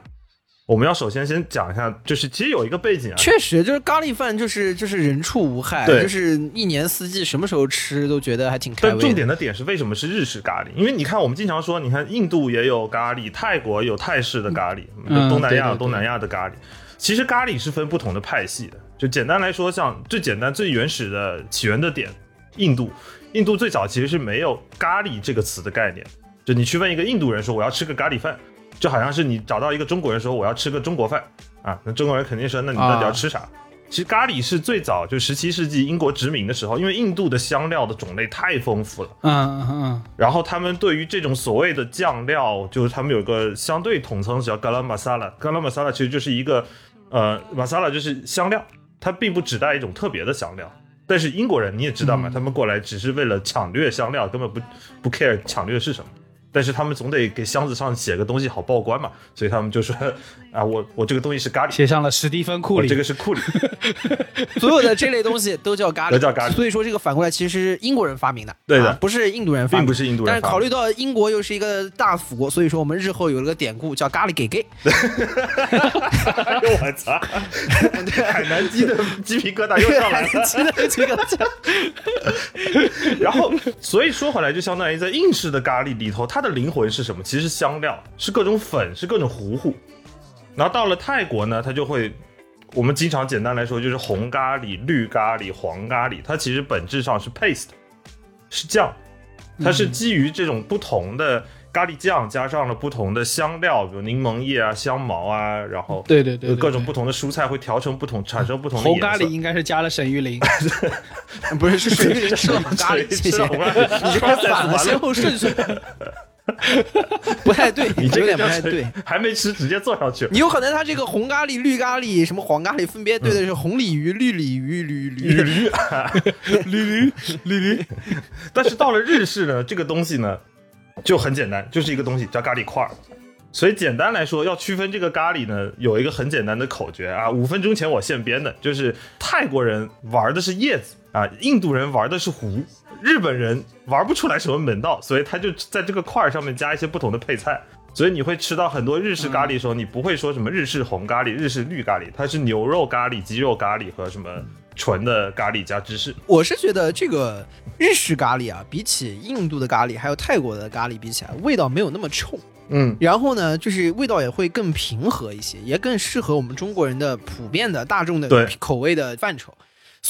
我们要首先先讲一下，就是其实有一个背景啊，确实，就是咖喱饭，就是就是人畜无害，就是一年四季什么时候吃都觉得还挺开胃但重。点的点是为什么是日式咖喱？因为你看，我们经常说，你看印度也有咖喱，泰国有泰式的咖喱，嗯东南亚东南亚的咖喱。其实咖喱是分不同的派系的。就简单来说，像最简单、最原始的起源的点，印度，印度最早其实是没有咖喱这个词的概念。就你去问一个印度人说我要吃个咖喱饭，就好像是你找到一个中国人说我要吃个中国饭啊，那中国人肯定说那你到底要吃啥？其实咖喱是最早就十七世纪英国殖民的时候，因为印度的香料的种类太丰富了。嗯嗯然后他们对于这种所谓的酱料，就是他们有个相对统称叫 garam masala。garam masala 其实就是一个呃 masala 就是香料，它并不指代一种特别的香料。但是英国人你也知道嘛，他们过来只是为了抢掠香料，根本不不 care 抢掠是什么。但是他们总得给箱子上写个东西好报关嘛，所以他们就说 啊，我我这个东西是咖喱，写上了史蒂芬库里。这个是库里。所有的这类东西都叫咖喱，都叫咖喱所以说这个反过来其实是英国人发明的，对的啊不是印度人发明，并不是印度人但是考虑到英国又是一个大腐国，所以说我们日后有了个典故叫咖喱给 呦我操！海南鸡的鸡皮疙瘩又上来了。记得这个叫然后，所以说回来，就相当于在印式的咖喱里头，它的灵魂是什么？其实是香料，是各种粉，是各种糊糊。然后到了泰国呢，它就会，我们经常简单来说就是红咖喱、绿咖喱、黄咖喱，它其实本质上是 paste，是酱，它是基于这种不同的咖喱酱，加上了不同的香料，比如柠檬叶啊、香茅啊，然后对对对对各种不同的蔬菜会调成不同，产生不同的红。咖喱应该是加了沈玉林，不是是水是吃了红咖喱，谢谢。吃了你这个反 了先后顺序，不太对，你这有个点不太对。还没吃直接坐上去。你有可能他这个红咖喱、绿咖喱、什么黄咖喱，分别对的是红鲤鱼、绿鲤鱼、驴驴。驴驴，但是到了日式呢，这个东西呢就很简单，就是一个东西叫咖喱块儿。所以简单来说，要区分这个咖喱呢，有一个很简单的口诀啊，五分钟前我现编的，就是泰国人玩的是叶子啊，印度人玩的是糊，日本人玩不出来什么门道，所以他就在这个块儿上面加一些不同的配菜。所以你会吃到很多日式咖喱的时候，你不会说什么日式红咖喱、日式绿咖喱，它是牛肉咖喱、鸡肉咖喱和什么纯的咖喱加芝士。我是觉得这个日式咖喱啊，比起印度的咖喱还有泰国的咖喱比起来，味道没有那么冲。嗯，然后呢，就是味道也会更平和一些，也更适合我们中国人的普遍的大众的口味的范畴。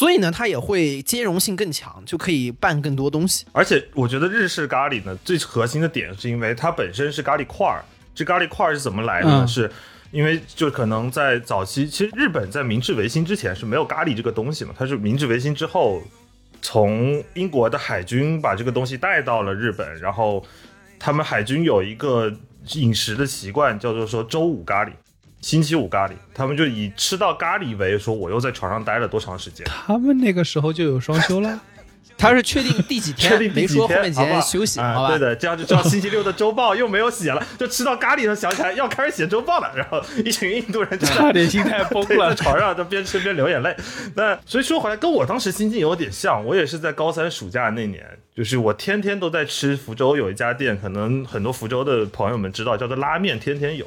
所以呢，它也会兼容性更强，就可以拌更多东西。而且我觉得日式咖喱呢，最核心的点是因为它本身是咖喱块儿。这咖喱块儿是怎么来的呢？嗯是因为就可能在早期，其实日本在明治维新之前是没有咖喱这个东西嘛，它是明治维新之后，从英国的海军把这个东西带到了日本，然后他们海军有一个饮食的习惯，叫做说周五咖喱。星期五咖喱，他们就以吃到咖喱为说我又在床上待了多长时间，他们那个时候就有双休了。他是确定第几天，确定第没几天说后面几好不好天休息，啊好吧？对的，这样就知道星期六的周报又没有写了，就吃到咖喱的想起来要开始写周报了，然后一群印度人就差点心态崩了 在了。床上就边吃边流眼泪。那所以说回来，跟我当时心境有点像，我也是在高三暑假那年，就是我天天都在吃福州有一家店，可能很多福州的朋友们知道，叫做拉面天天有，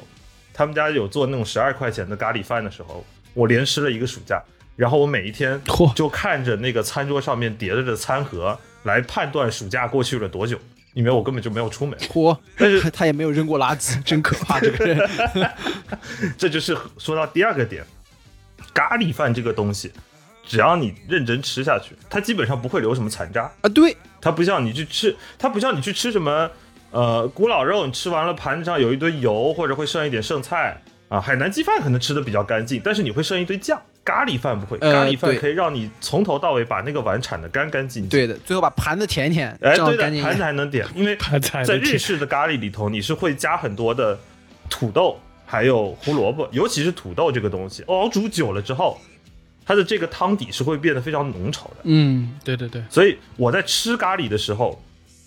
他们家有做那种十二块钱的咖喱饭的时候，我连吃了一个暑假。然后我每一天嚯就看着那个餐桌上面叠着的餐盒来判断暑假过去了多久，因为我根本就没有出门。嚯，但是 他也没有扔过垃圾，真可怕，这个人。这就是说到第二个点，咖喱饭这个东西，只要你认真吃下去，它基本上不会留什么残渣。啊，对，它不像你去吃，它不像你去吃什么呃古老肉，你吃完了盘子上有一堆油，或者会剩一点剩菜啊。海南鸡饭可能吃的比较干净，但是你会剩一堆酱，咖喱饭不会，呃咖喱饭可以让你从头到尾把那个碗铲得干干净净。对的，最后把盘子舔一舔，哎，对的这样干，净盘子。还能点，因为 在日式的咖喱里头，你是会加很多的土豆，还有胡萝卜，尤其是土豆这个东西，熬煮久了之后，它的这个汤底是会变得非常浓稠的。嗯，对对对，所以我在吃咖喱的时候，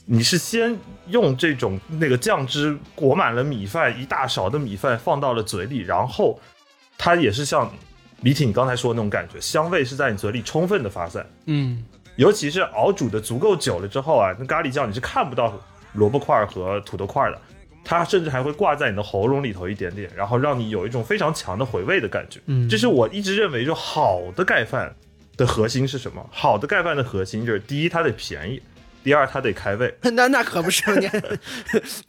你是先用这种那个酱汁裹满了米饭，一大勺的米饭放到了嘴里，然后它也是像李挺你刚才说的那种感觉，香味是在你嘴里充分的发散。嗯，尤其是熬煮的足够久了之后啊，那咖喱酱你是看不到萝卜块儿和土豆块儿的，它甚至还会挂在你的喉咙里头一点点，然后让你有一种非常强的回味的感觉。嗯这是我一直认为，就好的盖饭的核心是什么？好的盖饭的核心就是第一，它得便宜；第二，它得开胃。那那可不是，你看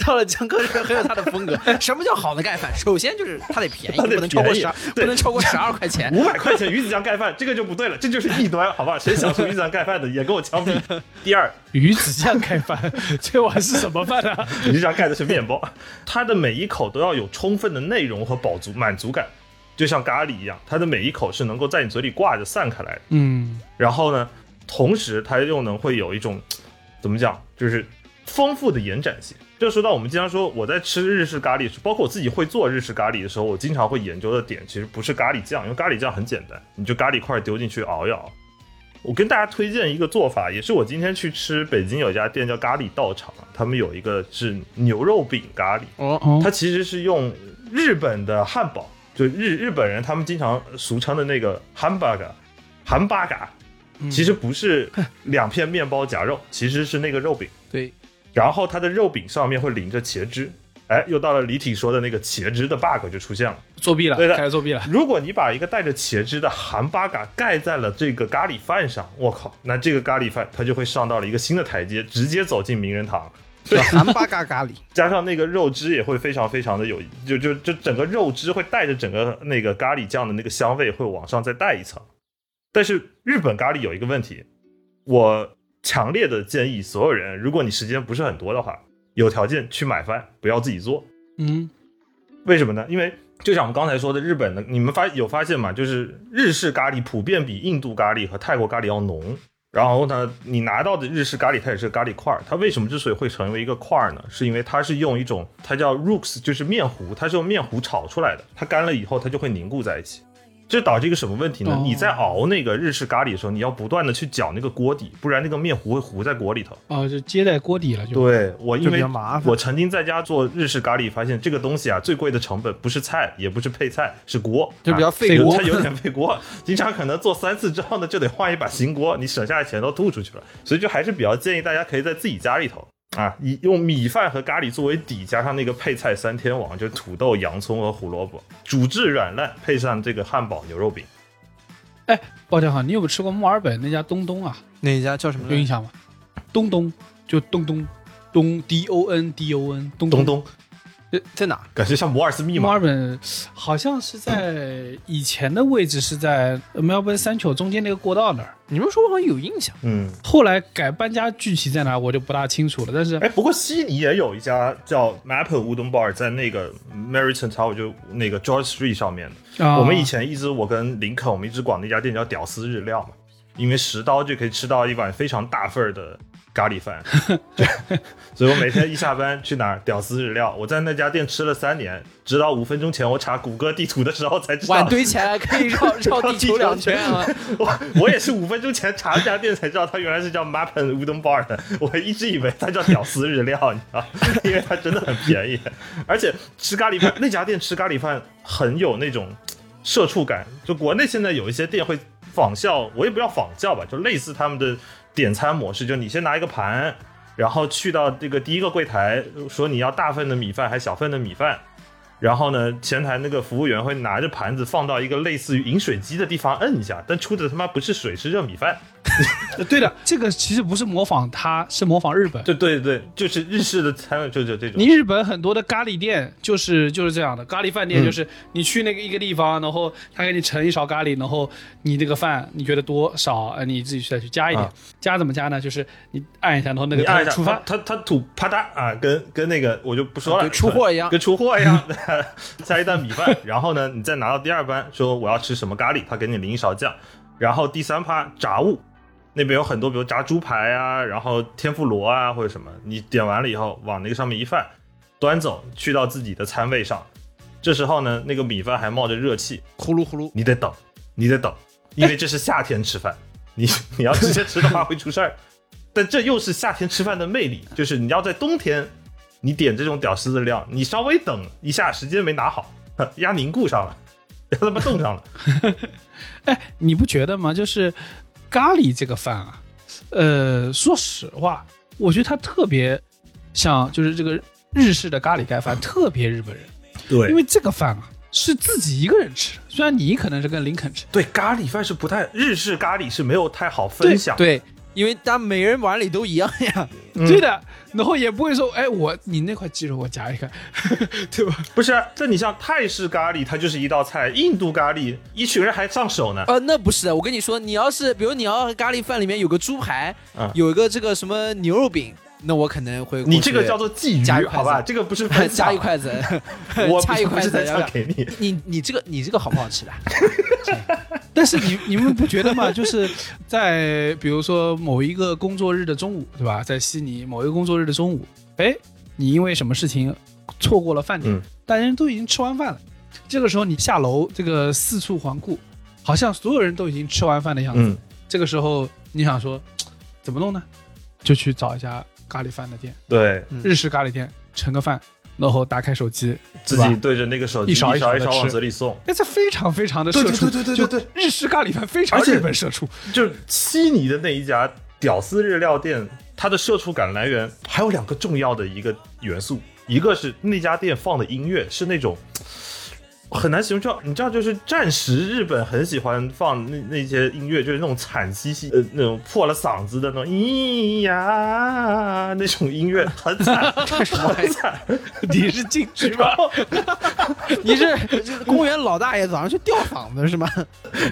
到了江哥是很有他的风格。什么叫好的盖饭？首先就是它得便宜，不能超过十二，不能超过十二块钱。五百块钱鱼子酱盖饭，这个就不对了，这就是异端，好吧？谁想吃鱼子酱盖饭的，也跟我枪毙。第二，鱼子酱盖饭，这碗是什么饭啊？鱼子酱盖的是面包，它的每一口都要有充分的内容和饱足满足感，就像咖喱一样，它的每一口是能够在你嘴里挂着散开来的。嗯，然后呢，同时它又能会有一种怎么讲，就是丰富的延展性。这说到我们经常说我在吃日式咖喱，包括我自己会做日式咖喱的时候，我经常会研究的点其实不是咖喱酱，因为咖喱酱很简单，你就咖喱块丢进去熬一熬。我跟大家推荐一个做法，也是我今天去吃北京有一家店叫咖喱道场，他们有一个是牛肉饼咖喱，哦，它其实是用日本的汉堡，就日日本人他们经常俗称的那个 hamburger，汉巴嘎，其实不是两片面包夹肉，其实是那个肉饼，对，然后它的肉饼上面会淋着茄汁。哎，又到了李挺说的那个茄汁的 bug 就出现了。作弊了，对的开始作弊了。如果你把一个带着茄汁的韩巴嘎盖在了这个咖喱饭上，我靠，那这个咖喱饭它就会上到了一个新的台阶，直接走进名人堂。对 韩巴嘎咖喱。加上那个肉汁也会非常非常的有，就就就整个肉汁会带着整个那个咖喱酱的那个香味会往上再带一层。但是日本咖喱有一个问题，我强烈的建议所有人，如果你时间不是很多的话，有条件去买饭，不要自己做。嗯，为什么呢？因为就像我们刚才说的，日本的你们发有发现吗？就是日式咖喱普遍比印度咖喱和泰国咖喱要浓。然后呢，你拿到的日式咖喱它也是咖喱块儿，它为什么之所以会成为一个块儿呢？是因为它是用一种它叫 rooks，就是面糊，它是用面糊炒出来的，它干了以后它就会凝固在一起。这导致一个什么问题呢？哦你在熬那个日式咖喱的时候，你要不断的去搅那个锅底，不然那个面糊会糊在锅里头。哦，就接在锅底了，就。对我，因为较麻烦我曾经在家做日式咖喱，发现这个东西啊，最贵的成本不是菜，也不是配菜，是锅，就比较啊费锅 它有点费锅，经常可能做三次之后呢，就得换一把新锅，你省下的钱都吐出去了，所以就还是比较建议大家可以在自己家里头。啊，以用米饭和咖喱作为底，加上那个配菜三天王，就是土豆、洋葱和胡萝卜，煮至软烂，配上这个汉堡牛肉饼。哎，抱歉哈，你有没有吃过墨尔本那家东东啊？那家叫什么？有印象吗？东东就东东东 D O N D O N 东东在哪？感觉像摩尔斯密墨码。尔本好像是在以前的位置是在 Melbourne Central 中间那个过道那儿，你们说我好像有印象。嗯，后来改搬家具体在哪我就不大清楚了。但是哎，不过悉尼也有一家叫 Maple Wooden Bar，在那个 Meriton Tower 就那个 George Street 上面的。啊我们以前一直我跟林肯，我们一直管那家店叫屌丝日料嘛，因为十刀就可以吃到一碗非常大份儿的咖喱饭，对所以我每天一下班去哪儿屌丝日料，我在那家店吃了三年，直到五分钟前我查谷歌地图的时候才知道碗堆起来可以绕 绕地球两圈啊！我 我也是五分钟前查这家店才知道，它原来是叫 Mappen Udon Bar 的。我一直以为它叫屌丝日料，你知道，因为它真的很便宜，而且吃咖喱饭那家店吃咖喱饭很有那种社畜感。就国内现在有一些店会仿效，我也不要仿效吧，就类似他们的点餐模式，就你先拿一个盘，然后去到这个第一个柜台，说你要大份的米饭还是小份的米饭。然后呢，前台那个服务员会拿着盘子放到一个类似于饮水机的地方摁一下，但出的他妈不是水，是热米饭。对的，这个其实不是模仿他，是模仿日本。对对对，就是日式的餐就就这种。你日本很多的咖喱店就是就是这样的，咖喱饭店嗯就是你去那个一个地方，然后他给你盛一勺咖喱，然后你这个饭你觉得多少，呃，你自己再去加一点。啊加怎么加呢？就是你按一下，然后那个按一下，出发，他他他吐啪嗒啊，跟跟那个我就不说了，跟出货一样跟出货一样，加一袋米饭，然后呢，你再拿到第二班，说我要吃什么咖喱，他给你淋一勺酱，然后第三趴炸物，那边有很多，比如炸猪排啊，然后天妇罗啊或者什么，你点完了以后往那个上面一放，端走去到自己的餐位上，这时候呢，那个米饭还冒着热气，呼噜呼噜，你得等，你得等，因为这是夏天吃饭，你 你要直接吃的话会出事儿。但这又是夏天吃饭的魅力，就是你要在冬天，你点这种屌丝的料，你稍微等一下，时间没拿好，压凝固上了，压他妈冻上了。哎，你不觉得吗？就是咖喱这个饭啊，呃，说实话，我觉得它特别像，就是这个日式的咖喱盖饭特别日本人，对。因为这个饭啊是自己一个人吃，虽然你可能是跟林肯吃，对，咖喱饭是不太日式咖喱是没有太好分享。对，因为大家每人碗里都一样呀。嗯对的，然后也不会说，哎，我你那块鸡肉我夹一块，对吧？不是啊，这你像泰式咖喱，它就是一道菜；印度咖喱，一群人还上手呢。呃，那不是，我跟你说，你要是比如你要咖喱饭里面有个猪排，嗯有一个这个什么牛肉饼，那我可能会你这个叫做觊觎，加一筷子好吧？这个不是分享 加一，筷子，我 加一筷子不是在要要给你。你你这个你这个好不好吃的？但是你你们不觉得吗？就是在比如说某一个工作日的中午，对吧？在悉尼某一个工作日的中午，哎，你因为什么事情错过了饭点，嗯大家都已经吃完饭了。这个时候你下楼，这个四处环顾，好像所有人都已经吃完饭的样子。嗯，这个时候你想说怎么弄呢？就去找一家咖喱饭的店，对日式咖喱店，盛个饭，然后打开手机，自己对着那个手机一勺一勺一勺往嘴里送。哎，这非常非常的对社畜，对对对对对日式咖喱饭非常而且日本社畜。就是悉尼的那一家屌丝日料店，它的社畜感来源还有两个重要的一个元素，一个是那家店放的音乐是那种。很难形容，就你知道，就是战时日本很喜欢放那那些音乐，就是那种惨兮兮，呃，那种破了嗓子的那种咿呀那种音乐，很惨，很惨。你是进去吧？你是就是公园老大爷早上去吊嗓子是吗？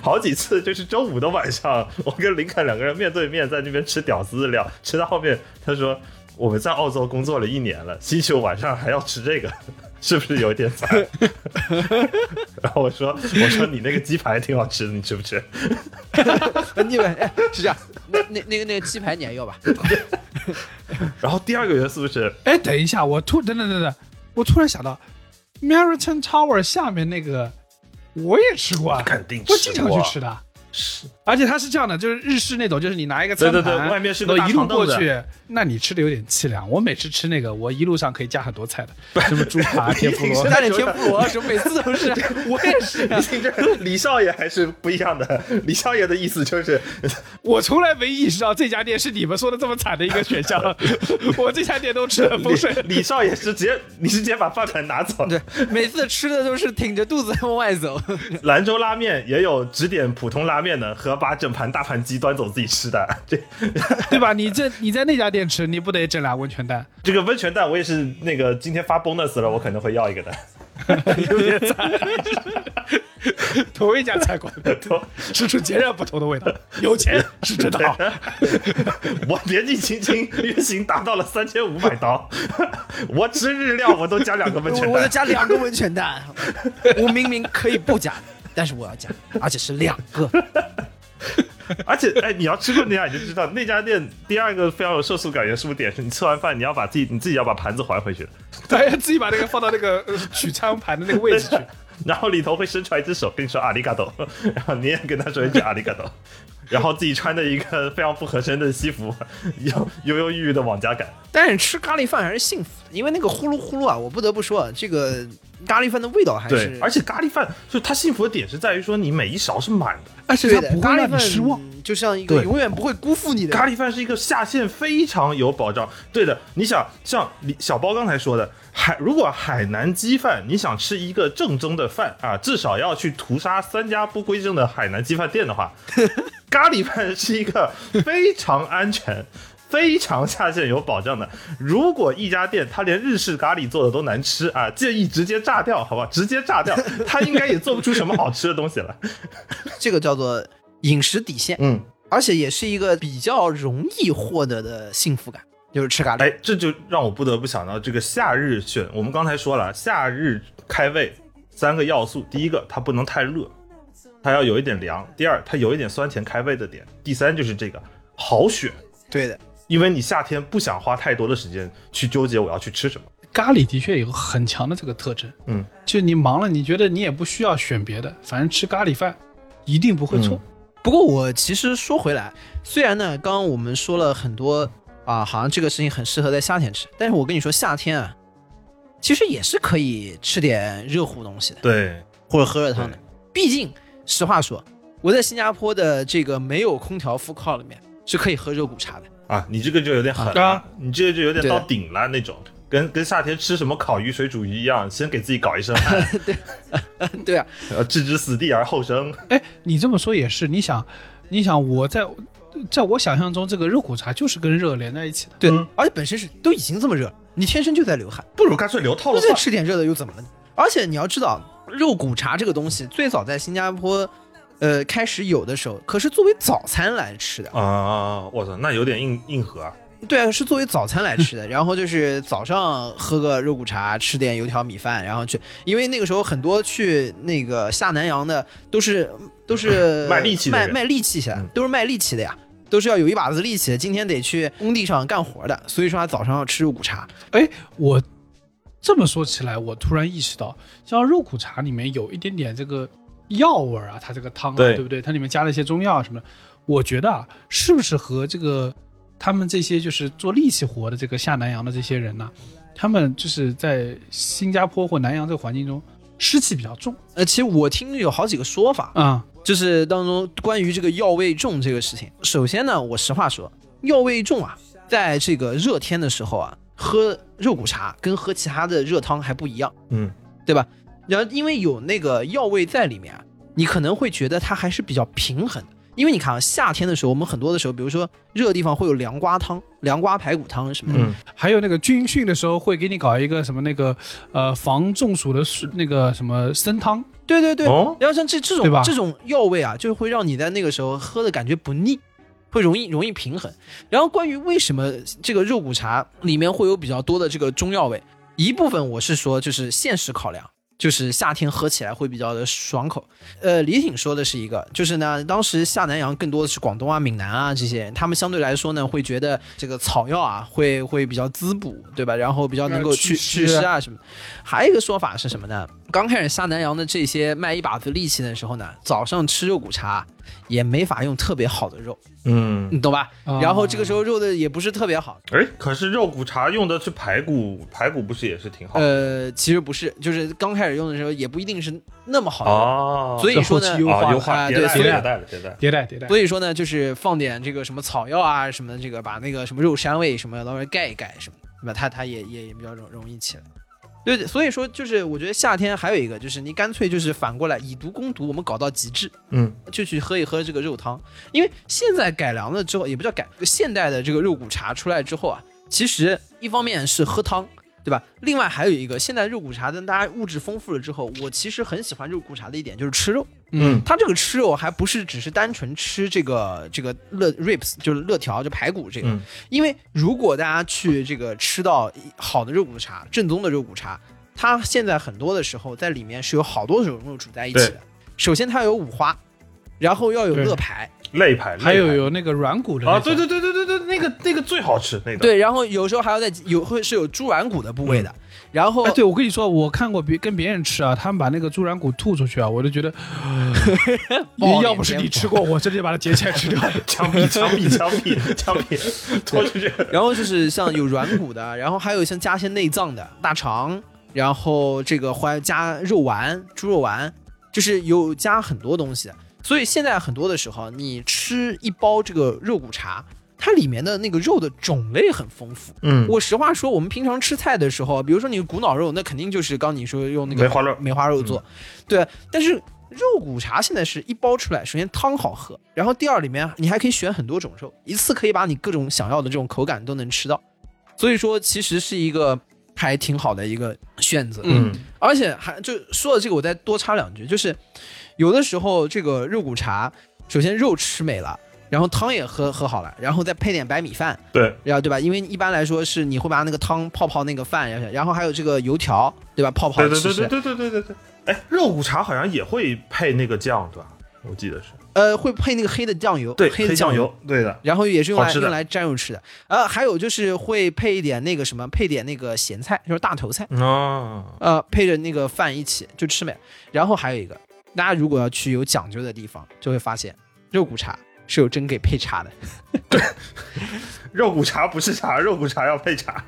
好几次就是周五的晚上，我跟林肯两个人面对面在那边吃屌丝日料，吃到后面他说我们在澳洲工作了一年了，星期五晚上还要吃这个，是不是有点惨？然后我说我说你那个鸡排挺好吃的，你吃不吃？你们哎是这样，那那那个那个鸡排你还要吧？然后第二个元素是哎，等一下，我突等等等等，我突然想到，Meriton Tower 下面那个我也吃过啊，肯定吃我经常去吃的。是而且它是这样的，就是日式那种，就是你拿一个餐盘，对对对外面是个一路过去，那你吃的有点凄凉。我每次吃那个，我一路上可以加很多菜的，什么猪扒、天妇罗。加点天妇罗什么，每次都是，我也是啊你。这，李少爷还是不一样的。李少爷的意思就是，我从来没意识到这家店是你们说的这么惨的一个选项，我这家店都吃的很丰盛。李李少爷是直接，你是直接把饭盆拿走。对，每次吃的都是挺着肚子往外走。兰州拉面也有只点普通拉面的和把整盘大盘鸡端走自己吃的。这 对吧？你这你在那家店吃，你不得整俩温泉蛋？这个温泉蛋我也是那个今天发 bonus 了，我可能会要一个的。同一家餐馆，吃出截然不同的味道。有钱是真的好，我年纪轻轻，月薪达到了三千五百刀，我吃日料我都加两个温泉我我要。加两个温泉蛋，我明明可以不加，但是我要加，而且是两个。而且，哎，你要吃过那家你就知道，那家店第二个非常有社畜感觉是不是点是，你吃完饭你要把自己你自己要把盘子还回去，对，自己把那个放到那个呃取餐盘的那个位置去。然后里头会伸出来一只手跟你说阿里嘎多，然后你也跟他说一句阿里嘎多，然后自己穿着一个非常不合身的西服，犹犹犹豫豫的往家赶。但是吃咖喱饭还是幸福的，因为那个呼噜呼噜啊，我不得不说，这个咖喱饭的味道还是，对而且咖喱饭就它幸福的点是在于说你每一勺是满的，而且它不会让你咖喱饭失望。就像一个永远不会辜负你的咖喱饭是一个下限非常有保障。对的，你想像李小包刚才说的，海如果海南鸡饭，你想吃一个正宗的饭啊，至少要去屠杀三家不规正的海南鸡饭店的话，咖喱饭是一个非常安全。非常下线有保障的。如果一家店它连日式咖喱做的都难吃啊，建议直接炸掉，好吧？直接炸掉，它应该也做不出什么好吃的东西了。这个叫做饮食底线，嗯，而且也是一个比较容易获得的幸福感，就是吃咖喱。哎，这就让我不得不想到这个夏日选。我们刚才说了，夏日开胃三个要素：第一个，它不能太热，它要有一点凉；第二，它有一点酸甜开胃的点；第三就是这个好选，对的，因为你夏天不想花太多的时间去纠结我要去吃什么。咖喱的确有很强的这个特征，嗯，就你忙了，你觉得你也不需要选别的，反正吃咖喱饭一定不会错。不过我其实说回来，虽然呢，刚刚我们说了很多啊，好像这个事情很适合在夏天吃，但是我跟你说，夏天啊，其实也是可以吃点热乎东西的，对，或者喝热汤的。毕竟，实话说，我在新加坡的这个没有空调 food court 里面是可以喝热骨茶的。啊，你这个就有点狠了，啊你这个就有点到顶了那种。跟跟夏天吃什么烤鱼、水煮鱼一样，先给自己搞一身汗，对啊，呃，置之死地而后生。哎，你这么说也是，你想，你想我在在我想象中，这个肉骨茶就是跟热连在一起的。对，嗯而且本身是都已经这么热了，你天生就在流汗，不如干脆流套了再吃点热的又怎么了？而且你要知道，肉骨茶这个东西最早在新加坡，呃，开始有的时候，可是作为早餐来吃的。啊，我操，那有点硬硬核啊。对啊，是作为早餐来吃的。然后就是早上喝个肉骨茶，吃点油条米饭，然后去，因为那个时候很多去那个下南洋的都是都是卖力气的卖卖力气去的嗯，都是卖力气的呀。都是要有一把子力气的，今天得去工地上干活的，所以说他早上要吃肉骨茶。哎，我这么说起来，我突然意识到，像肉骨茶里面有一点点这个药味儿啊，它这个汤啊，对对不对？它里面加了一些中药啊什么的，我觉得啊，是不是和这个他们这些就是做力气活的这个下南洋的这些人呢、他们就是在新加坡或南洋这个环境中湿气比较重呃，其实我听有好几个说法，啊、就是当中关于这个药味重这个事情。首先呢，我实话说，药味重啊，在这个热天的时候啊，喝肉骨茶跟喝其他的热汤还不一样，嗯，对吧？然后因为有那个药味在里面啊，你可能会觉得它还是比较平衡的。因为你看啊，夏天的时候，我们很多的时候，比如说热的地方会有凉瓜汤、凉瓜排骨汤什么的。嗯还有那个军训的时候会给你搞一个什么那个呃防中暑的那个什么参汤，对对对，哦然后像这这种这种药味啊，就会让你在那个时候喝的感觉不腻，会容易容易平衡。然后关于为什么这个肉骨茶里面会有比较多的这个中药味，一部分我是说就是现实考量。就是夏天喝起来会比较的爽口，呃，李挺说的是一个，就是呢，当时下南洋更多的是广东啊、闽南啊这些，他们相对来说呢，会觉得这个草药啊会会比较滋补，对吧？然后比较能够去祛湿啊什么。还有一个说法是什么呢？刚开始下南洋的这些卖一把子力气的时候呢，早上吃肉骨茶也没法用特别好的肉，嗯，你懂吧？啊然后这个时候肉的也不是特别好，哎，可是肉骨茶用的是排骨，排骨不是也是挺好的呃，其实不是，就是刚开始用的时候也不一定是那么好的肉。哦？所以说呢优化啊，对所以迭代迭代。迭代迭代。所以说呢，就是放点这个什么草药啊，什么这个把那个什么肉膻味什么稍微盖一盖什么，对吧？它它也也也比较容容易起来。对，所以说就是我觉得夏天还有一个就是你干脆就是反过来以毒攻毒，我们搞到极致，嗯，就去喝一喝这个肉汤，因为现在改良了之后，也不叫改，现代的这个肉骨茶出来之后啊，其实一方面是喝汤。对吧？另外还有一个，现在肉骨茶等大家物质丰富了之后，我其实很喜欢肉骨茶的一点就是吃肉。嗯，它这个吃肉还不是只是单纯吃这个这个乐 ribs，就是乐条，就排骨这个。嗯。因为如果大家去这个吃到好的肉骨茶，正宗的肉骨茶，它现在很多的时候在里面是有好多种肉煮在一起的。首先它有五花，然后要有对。肋排，肋排，还有有那个软骨的啊，对对对对对对，那个那个最好吃，那个。对，然后有时候还要在有会是有猪软骨的部位的，然后哎，对，我跟你说，我看过别跟别人吃啊，他们把那个猪软骨吐出去啊，我就觉得，爆要不是你吃过，我直接把它截起来吃掉。枪毙枪毙枪毙枪毙，拖出去。然后就是像有软骨的，然后还有像加些内脏的大肠，然后这个还加肉丸、猪肉丸，就是有加很多东西。所以现在很多的时候，你吃一包这个肉骨茶，它里面的那个肉的种类很丰富。嗯，我实话说，我们平常吃菜的时候，比如说你骨脑肉，那肯定就是刚你说用那个梅花肉嗯梅花肉做，对。但是肉骨茶现在是一包出来，首先汤好喝，然后第二里面你还可以选很多种肉，一次可以把你各种想要的这种口感都能吃到，所以说其实是一个还挺好的一个选择。嗯而且还就说了这个，我再多插两句，就是有的时候这个肉骨茶，首先肉吃没了，然后汤也喝喝好了，然后再配点白米饭，对，然后对吧？因为一般来说是你会把那个汤泡泡那个饭，然后然后还有这个油条，对吧？泡泡对对吃吃。对对对对对对对。哎，肉骨茶好像也会配那个酱，对吧？我记得是。呃，会配那个黑的酱油，对，黑的酱油，对的。然后也是用来用来蘸肉吃的。呃，还有就是会配一点那个什么，配点那个咸菜，就是大头菜，哦，呃，配着那个饭一起就吃呗。然后还有一个，大家如果要去有讲究的地方，就会发现肉骨茶是有真给配茶的。对肉骨茶不是茶，肉骨茶要配茶。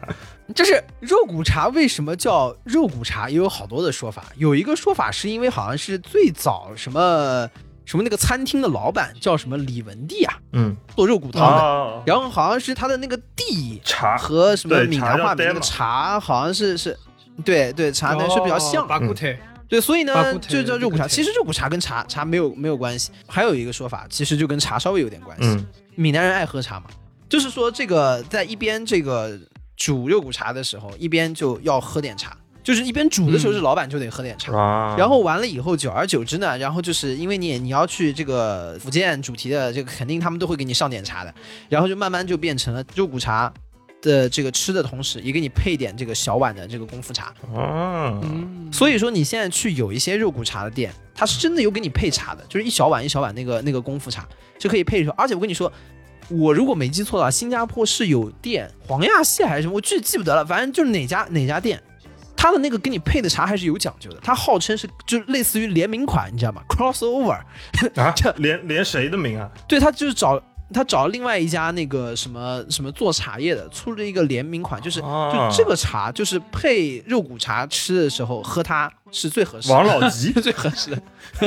就是肉骨茶为什么叫肉骨茶，也有好多的说法。有一个说法是因为好像是最早什么什么那个餐厅的老板叫什么李文帝啊，嗯，做肉骨汤的。啊，然后好像是他的那个地茶和什么闽南话的那个茶，好像是是，对对茶呢是比较像的。巴古特，对，所以呢就叫肉骨茶。其实肉骨茶跟茶茶没有没有关系。还有一个说法，其实就跟茶稍微有点关系。嗯闽南人爱喝茶嘛，就是说这个在一边这个煮肉骨茶的时候，一边就要喝点茶，就是一边煮的时候，是老板就得喝点茶。啊，然后完了以后，久而久之呢，然后就是因为你你要去这个福建主题的这个，肯定他们都会给你上点茶的，然后就慢慢就变成了肉骨茶的这个吃的同时，也给你配点这个小碗的这个功夫茶。啊，嗯，所以说你现在去有一些肉骨茶的店，它是真的有给你配茶的，就是一小碗一小碗那个那个功夫茶就可以配着。而且我跟你说，我如果没记错的话，新加坡是有店黄亚蟹还是什么，我具体记不得了，反正就是哪家哪家店。他的那个给你配的茶还是有讲究的，它号称是就类似于联名款，你知道吗？crossover，啊 这，连连谁的名啊？对，他就是找他找了另外一家那个什么什么做茶叶的，出了一个联名款，就是、啊。就这个茶就是配肉骨茶吃的时候喝它是最合适的，王老吉？是 最合适的。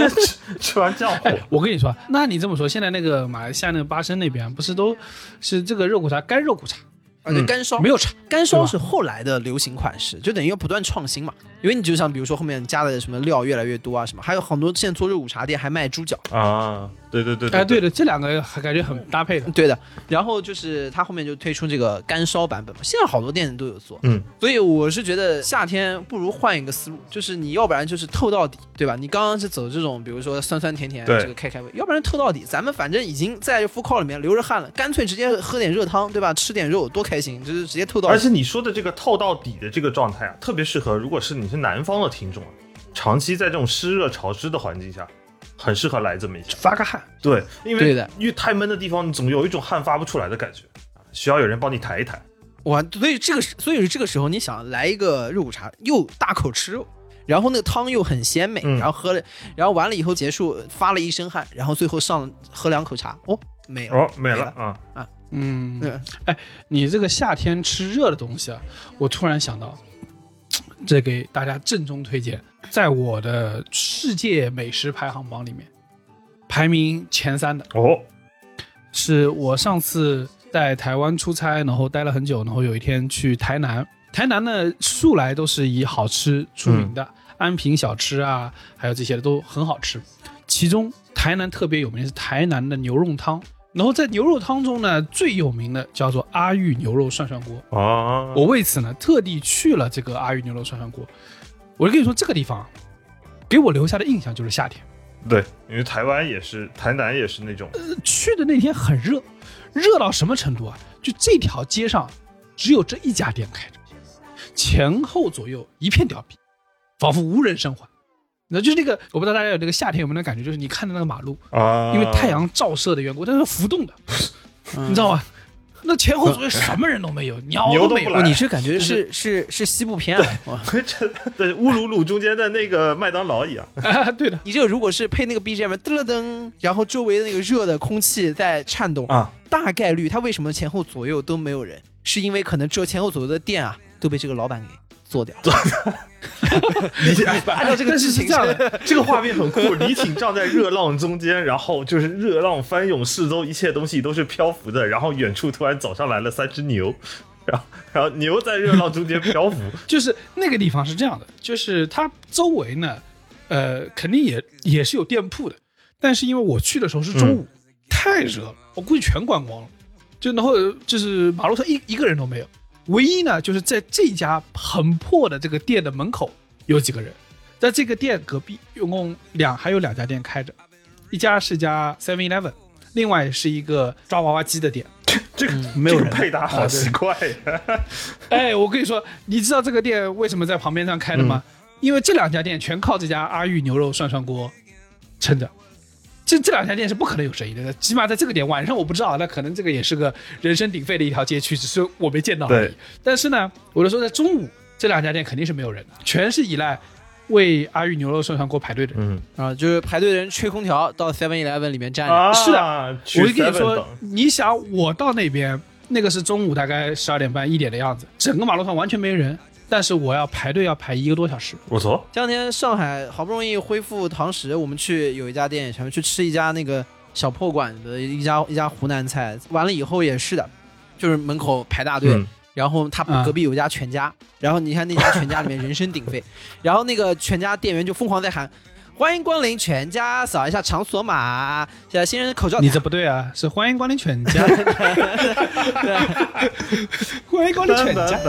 吃 吃完浆糊，我跟你说，那你这么说，现在那个马来西亚那个巴生那边不是都是这个肉骨茶干肉骨茶，而且干烧。没有茶，干烧是后来的流行款式，就等于要不断创新嘛。因为你就像比如说后面加的什么料越来越多啊什么，还有很多现在做肉骨茶店还卖猪脚。啊，对对对哎，对对，的，这两个还感觉很搭配的。对的，然后就是它后面就推出这个干烧版本嘛，现在好多店都有做，嗯，所以我是觉得夏天不如换一个思路，就是你要不然就是透到底，对吧？你刚刚是走这种比如说酸酸甜甜这个开开胃，要不然透到底，咱们反正已经在 o o 里面流着汗了，干脆直接喝点热汤，对吧？吃点肉多开心，就是直接透到底。而且你说的这个透到底的这个状态啊，特别适合如果是你是南方的听众啊，长期在这种湿热潮湿的环境下，很适合来这么一下。发个汗，对，因为对的。因为太闷的地方，你总有一种汗发不出来的感觉，啊需要有人帮你抬一抬。哇，所以这个时所以这个时候你想来一个肉骨茶，又大口吃肉。然后那个汤又很鲜美，嗯。然后喝了，然后完了以后结束，发了一身汗，然后最后上喝两口茶，哦，没了，哦，没了啊。啊，嗯，哎你这个夏天吃热的东西啊，我突然想到，这给大家郑重推荐，在我的世界美食排行榜里面，排名前三的。哦，是我上次在台湾出差，然后待了很久，然后有一天去台南，台南呢素来都是以好吃出名的，安平小吃啊，还有这些的都很好吃。其中台南特别有名是台南的牛肉汤，然后在牛肉汤中呢，最有名的叫做阿玉牛肉涮涮锅。啊，我为此呢特地去了这个阿玉牛肉涮涮锅。我就跟你说，这个地方给我留下的印象就是夏天。对，因为台湾也是，台南也是那种，去的那天很热，热到什么程度啊？就这条街上只有这一家店开着，前后左右一片凋敝，仿佛无人生还。那就是那个，我不知道大家有这个夏天有没有那感觉，就是你看着那个马路，啊，因为太阳照射的缘故，它是浮动的，你知道吗？那前后左右什么人都没有，鸟都没有你这感觉是是是西部片啊！哇，这对乌鲁鲁中间的那个麦当劳一样，啊，对的，你这个如果是配那个 BGM 噔了噔，然后周围的那个热的空气在颤动啊，大概率它为什么前后左右都没有人？是因为可能这前后左右的店啊都被这个老板给做掉。李 哎按照这个但是剧情是这样的，这个画面很酷，李挺站在热浪中间，然后就是热浪翻涌，四周一切东西都是漂浮的，然后远处突然走上来了三只牛，然后然后牛在热浪中间漂浮，就是那个地方是这样的，就是它周围呢，呃，肯定也也是有店铺的，但是因为我去的时候是中午，太热了，我估计全关光了，就然后就是马路上一一个人都没有，唯一呢就是在这家很破的这个店的门口有几个人，在这个店隔壁一共两还有两家店开着，一家是家 Seven Eleven，另外是一个抓娃娃机的店。这个、没有人这个配搭好奇怪呀！哎，我跟你说，你知道这个店为什么在旁边上开的吗？因为这两家店全靠这家阿玉牛肉涮涮锅撑着。这这两家店是不可能有生意的，起码在这个点晚上我不知道，那可能这个也是个人声鼎沸的一条街区，只是我没见到而已对。但是呢，我就说在中午这两家店肯定是没有人的，全是依赖为阿玉牛肉涮涮锅排队的人。嗯啊，就是排队的人吹空调到 Seven Eleven 里面站着。啊，是的，我就跟你说，你想我到那边，那个是中午大概十二点半一点的样子，整个马路上完全没人，但是我要排队要排一个多小时。我操，前两天上海好不容易恢复堂食，我们去有一家店，想去吃一家那个小破馆的一家一家湖南菜，完了以后也是的，就是门口排大队，嗯然后他啊隔壁有一家全家，然后你看那家全家里面人声鼎沸，然后那个全家店员就疯狂在喊。欢迎光临全家，扫一下场所码。现在新人口罩，你这不对啊，是欢迎光临全家，欢迎光临全家。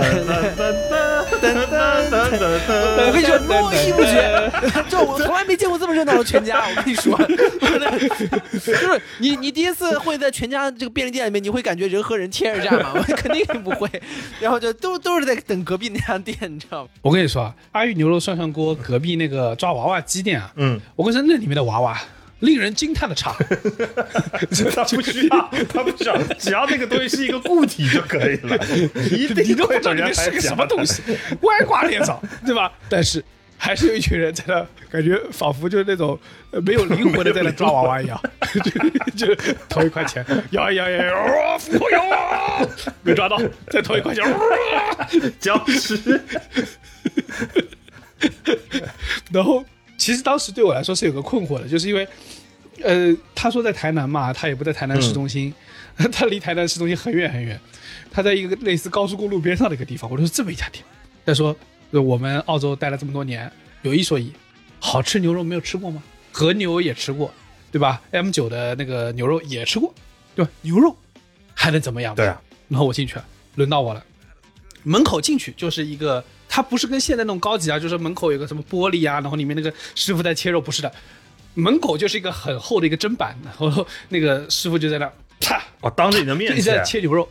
我跟你说，络绎不绝。这我从来没见过这么热闹的全家。我跟你说，就是你，你第一次会在全家这个便利店里面，你会感觉人和人贴着站吗？我肯定不会。然后就都都是在等隔壁那家店，你知道吗？我跟你说啊，阿玉牛肉涮涮锅隔壁那个抓娃娃机店啊，嗯，我跟你说那里面的娃娃令人惊叹的差。他不需要，他不需要，只要那个东西是一个固体就可以了，一定你都不会知道里面是个什讲么东西，歪瓜裂枣，对吧？但是还是有一群人在那，感觉仿佛就是那种呃没有灵魂的在那抓娃娃一样，就就投一块钱，摇一摇摇一摇，哇，复活摇啊，没抓到，再投一块钱，哇僵尸，然后其实当时对我来说是有个困惑的，就是因为，呃，他说在台南嘛，他也不在台南市中心，他离台南市中心很远很远，他在一个类似高速公路边上的一个地方。我说这么一家店，他说呃我们澳洲待了这么多年，有一说一，好吃牛肉没有吃过吗？和牛也吃过，对吧？M 九的那个牛肉也吃过，对吧？牛肉还能怎么样？对啊，然后我进去了，轮到我了。门口进去就是一个，它不是跟现在那种高级啊，就是门口有个什么玻璃啊，然后里面那个师傅在切肉，不是的，门口就是一个很厚的一个砧板，然后那个师傅就在那啪我当着你的面一直在，切牛肉，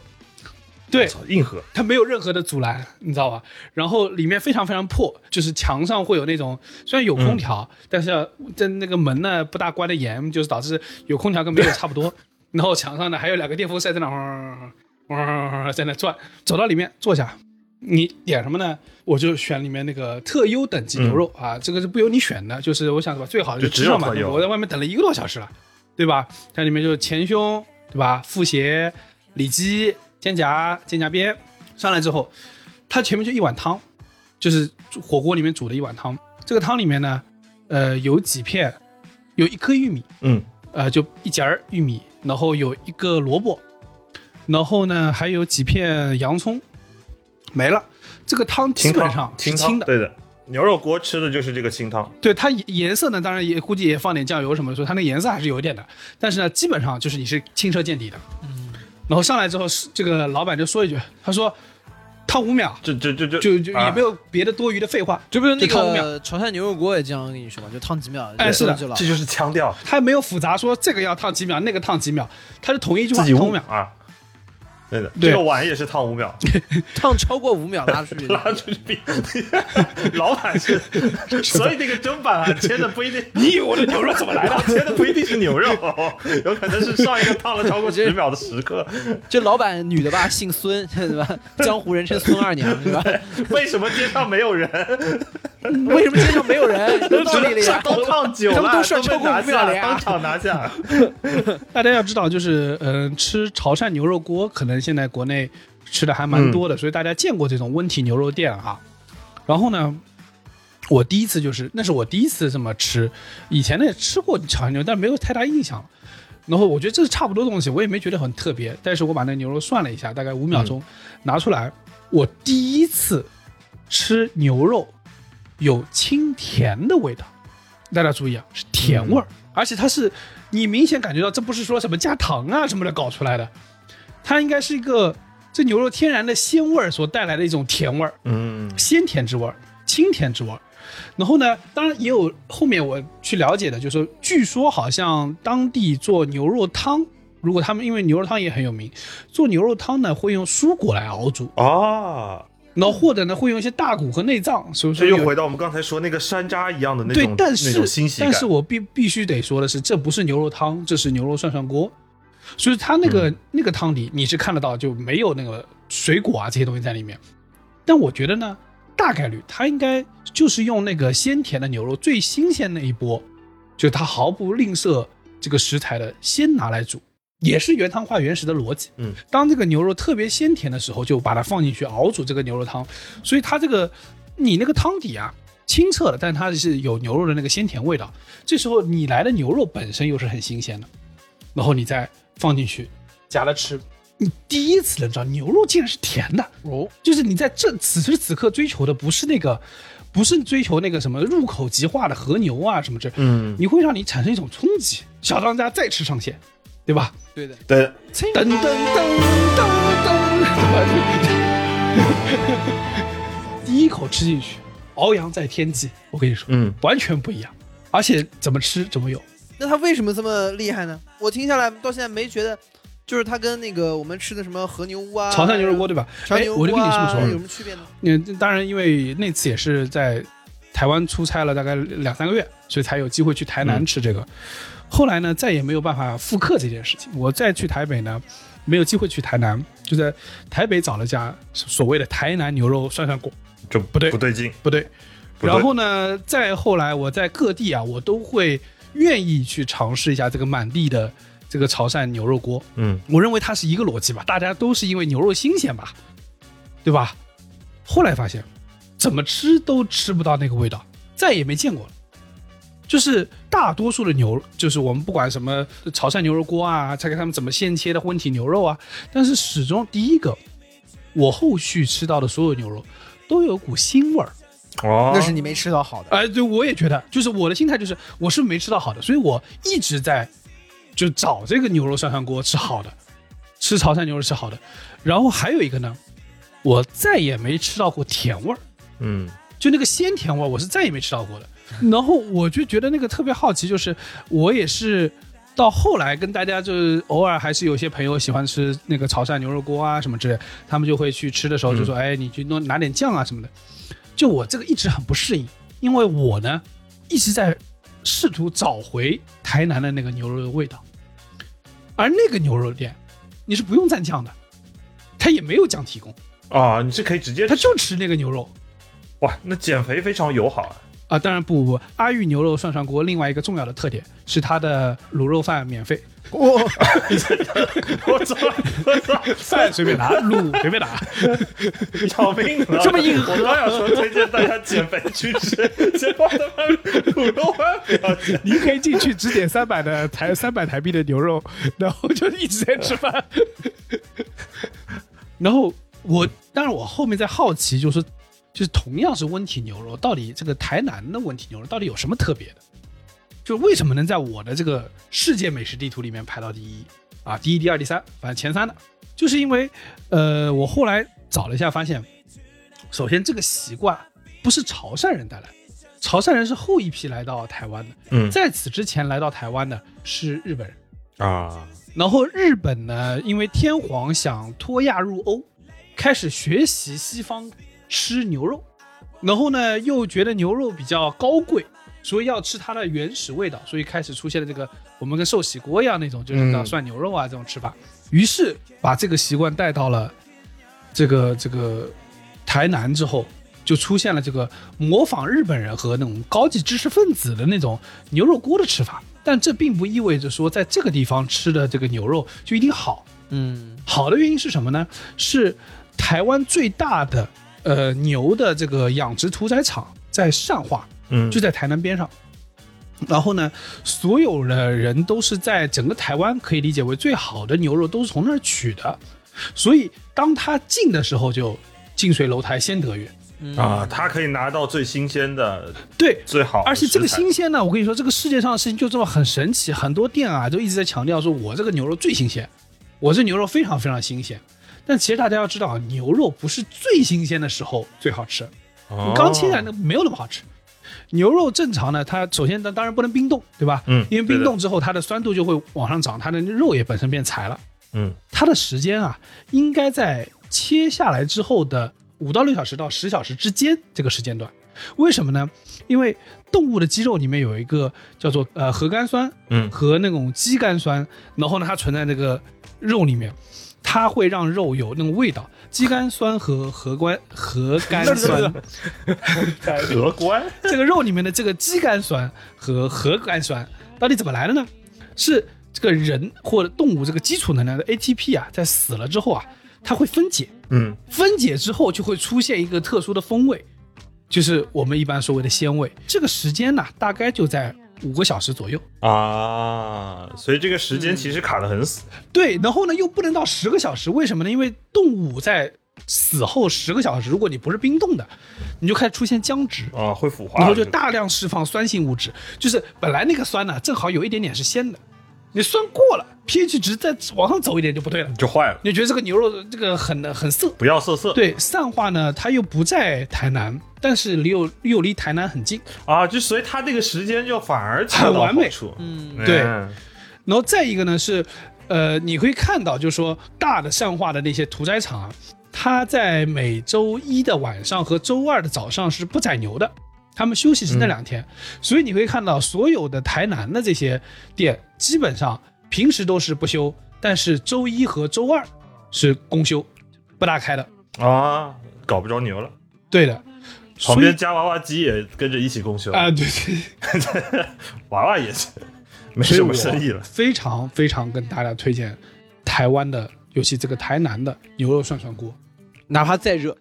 对，硬核，它没有任何的阻拦，你知道吧？然后里面非常非常破，就是墙上会有那种虽然有空调，但是在那个门呢不大关的严，就是导致有空调跟没有差不多。然后墙上呢还有两个电风扇在那嗡嗡嗡在那转，走到里面坐下，你点什么呢？我就选里面那个特优等级牛肉、啊，这个是不由你选的，就是我想把最好的就只有吃上嘛我在外面等了一个多小时了，对吧？它里面就是前胸，对吧？腹斜、里脊、肩胛、肩胛边，上来之后，它前面就一碗汤，就是火锅里面煮的一碗汤。这个汤里面呢，呃，有几片，有一颗玉米，嗯，呃，就一节儿玉米，然后有一个萝卜，然后呢还有几片洋葱，没了。这个汤基本上，是清清的，对的，牛肉锅吃的就是这个清汤，对它颜颜色呢，当然也估计也放点酱油什么的，所以它那个颜色还是有一点的。但是呢，基本上就是你是清澈见底的。嗯。然后上来之后，是这个老板就说一句，他说烫五秒，这这这这就就也没有，别的多余的废话，就不是那个潮汕牛肉锅也这样跟你说嘛？就烫几秒，哎是的这就是腔调，他没有复杂说这个要烫几秒，那个烫几秒，他是同一句话自己烫五秒。啊。对的，对这个碗也是烫五秒，烫超过五秒拉出去。拉出去比 老板是，所以那个砧板啊切的不一定，你以为我的牛肉怎么来的？切的不一定是牛肉，有可能是上一个烫了超过十秒的食客。这老板女的吧，姓孙，对吧？江湖人称孙二娘，对吧？为什么街上没有人？为什么街上没有人？有道理了呀。都烫久了，都涮超过五秒了呀当场拿下。大家要知道，就是嗯、呃吃潮汕牛肉锅，可能现在国内吃的还蛮多的，所以大家见过这种温体牛肉店哈。然然后呢，我第一次就是那是我第一次这么吃，以前呢也吃过炒牛，但没有太大印象。然后我觉得这是差不多的东西，我也没觉得很特别。但是我把那牛肉涮了一下，大概五秒钟、拿出来，我第一次吃牛肉有清甜的味道。大家注意啊，是甜味儿，而且它是你明显感觉到这不是说什么加糖啊什么的搞出来的，它应该是一个这牛肉天然的鲜味儿所带来的一种甜味儿。嗯鲜甜之味儿、清甜之味儿。然后呢，当然也有后面我去了解的，就是说，据说好像当地做牛肉汤，如果他们因为牛肉汤也很有名，做牛肉汤呢会用蔬果来熬煮，啊，然后或者呢会用一些大骨和内脏，所以说又回到我们刚才说那个山楂一样的那种，，对但是。但是我必必须得说的是，这不是牛肉汤，这是牛肉涮涮锅，所以它那个、那个汤底你是看得到，就没有那个水果啊这些东西在里面。但我觉得呢，大概率它应该就是用那个鲜甜的牛肉最新鲜那一波，就是它毫不吝啬这个食材的，先拿来煮，也是原汤化原食的逻辑。嗯，当这个牛肉特别鲜甜的时候，就把它放进去熬煮这个牛肉汤，所以它这个你那个汤底啊。清澈的，但它是有牛肉的那个鲜甜味道。这时候你来的牛肉本身又是很新鲜的，然后你再放进去夹着吃，你第一次能知道牛肉竟然是甜的哦，就是你在这此时此刻追求的不是那个，不是追求那个什么入口即化的和牛啊什么这，嗯，你会让你产生一种冲击。小当家再吃上线，对吧？对的，对，噔噔噔噔噔，对吧？第一口吃进去，翱翔在天际，我跟你说，嗯，完全不一样，而且怎么吃怎么有。那它为什么这么厉害呢？我听下来到现在没觉得，就是它跟那个我们吃的什么和牛屋啊、潮汕牛肉锅对吧？潮汕牛肉我就跟你这么说有什么区别呢？嗯，当然，因为那次也是在台湾出差了大概两三个月，所以才有机会去台南嗯吃这个。后来呢，再也没有办法复刻这件事情。我再去台北呢，没有机会去台南，就在台北找了家所谓的台南牛肉涮涮锅，就不对不对劲，不对然后呢，再后来我在各地啊，我都会愿意去尝试一下这个满地的这个潮汕牛肉锅。嗯，我认为它是一个逻辑吧，大家都是因为牛肉新鲜吧，对吧？后来发现，怎么吃都吃不到那个味道，再也没见过了。就是大多数的牛，就是我们不管什么潮汕牛肉锅啊，再看他们怎么现切的温体牛肉啊，但是始终第一个，我后续吃到的所有牛肉都有股腥味儿。哦，那是你没吃到好的。哎，对，我也觉得，就是我的心态就是，我是没吃到好的，所以我一直在就找这个牛肉涮涮锅吃好的，吃潮汕牛肉吃好的。然后还有一个呢，我再也没吃到过甜味儿，嗯就那个鲜甜味儿，我是再也没吃到过的。然后我就觉得那个特别好奇，就是我也是到后来跟大家就是偶尔还是有些朋友喜欢吃那个潮汕牛肉锅啊什么之类，他们就会去吃的时候就说，哎，你去弄拿点酱啊什么的。就我这个一直很不适应，因为我呢一直在试图找回台南的那个牛肉的味道，而那个牛肉店你是不用蘸酱的，它也没有酱提供，啊，你是可以直接他就吃那个牛肉。哇，那减肥非常友好啊。啊，当然不不不，阿玉牛肉涮涮锅另外一个重要的特点是它的卤肉饭免费，我我操，我操，饭随便拿，卤随便拿。要命了！这么硬我刚想说推荐大家减肥去吃，结果他妈卤肉饭不要减。您可以进去只点三百的台三百台币的牛肉，然后就一直在吃饭。然后我当然我后面在好奇，就是，就是同样是温体牛肉，到底这个台南的温体牛肉到底有什么特别的？就为什么能在我的这个世界美食地图里面排到第一啊？第一、第二、第三，反正前三的，就是因为呃，我后来找了一下，发现，首先这个习惯不是潮汕人带来的，潮汕人是后一批来到台湾的，嗯在此之前来到台湾的是日本人。啊，然后日本呢，因为天皇想脱亚入欧，开始学习西方吃牛肉，然后呢又觉得牛肉比较高贵，所以要吃它的原始味道，所以开始出现了这个我们跟寿喜锅一样那种，就是叫嗯涮牛肉啊这种吃法。于是把这个习惯带到了这个这个台南之后，就出现了这个模仿日本人和那种高级知识分子的那种牛肉锅的吃法。但这并不意味着说在这个地方吃的这个牛肉就一定好。嗯好的原因是什么呢？是台湾最大的呃牛的这个养殖屠宰场在善化，嗯，就在台南边上。然后呢，所有的人都是在整个台湾可以理解为最好的牛肉都是从那儿取的，所以当他进的时候就近水楼台先得月。啊，他可以拿到最新鲜的、对，最好而且这个新鲜呢，我跟你说，这个世界上的事情就这么很神奇，很多店啊都一直在强调说，我这个牛肉最新鲜，我这牛肉非常非常新鲜。但其实大家要知道，啊，牛肉不是最新鲜的时候最好吃，哦你刚切下来那没有那么好吃。牛肉正常呢，它首先它当然不能冰冻，对吧？嗯因为冰冻之后它的酸度就会往上涨，它的肉也本身变柴了。嗯它的时间啊，应该在切下来之后的五到六小时到十小时之间这个时间段。为什么呢？因为动物的肌肉里面有一个叫做呃核苷酸嗯和那种肌苷酸，然后呢它存在那个肉里面，它会让肉有那种味道。肌苷酸和核苷核苷酸，核苷 这个肉里面的这个肌苷酸和核苷酸到底怎么来的呢？是这个人或者动物这个基础能量的 ATP 啊，在死了之后啊，它会分解，嗯分解之后就会出现一个特殊的风味，就是我们一般所谓的鲜味。这个时间呢，大概就在五个小时左右。啊，所以这个时间其实卡得很死。对，然后呢又不能到十个小时，为什么呢？因为动物在死后十个小时，如果你不是冰冻的，你就开始出现僵直。啊，会腐化，然后就大量释放酸性物质，就是本来那个酸呢，正好有一点点是鲜的，你酸过了，pH 值再往上走一点就不对了，就坏了，你觉得这个牛肉这个很很涩。不要涩涩。对，善化呢，它又不在台南，但是离又又离台南很近，啊，就所以它这个时间就反而很完美。嗯，对。嗯然后再一个呢是，呃，你会看到就是说大的善化的那些屠宰场啊，它在每周一的晚上和周二的早上是不宰牛的，他们休息是那两天，所以你会看到所有的台南的这些店基本上平时都是不休，但是周一和周二是公休，不大开的。啊，搞不着牛了。对的，旁边夹娃娃机也跟着一起公休，啊、对对，娃娃也是没什么生意了。非常非常跟大家推荐台湾的，尤其这个台南的牛肉涮涮锅。哪怕再热，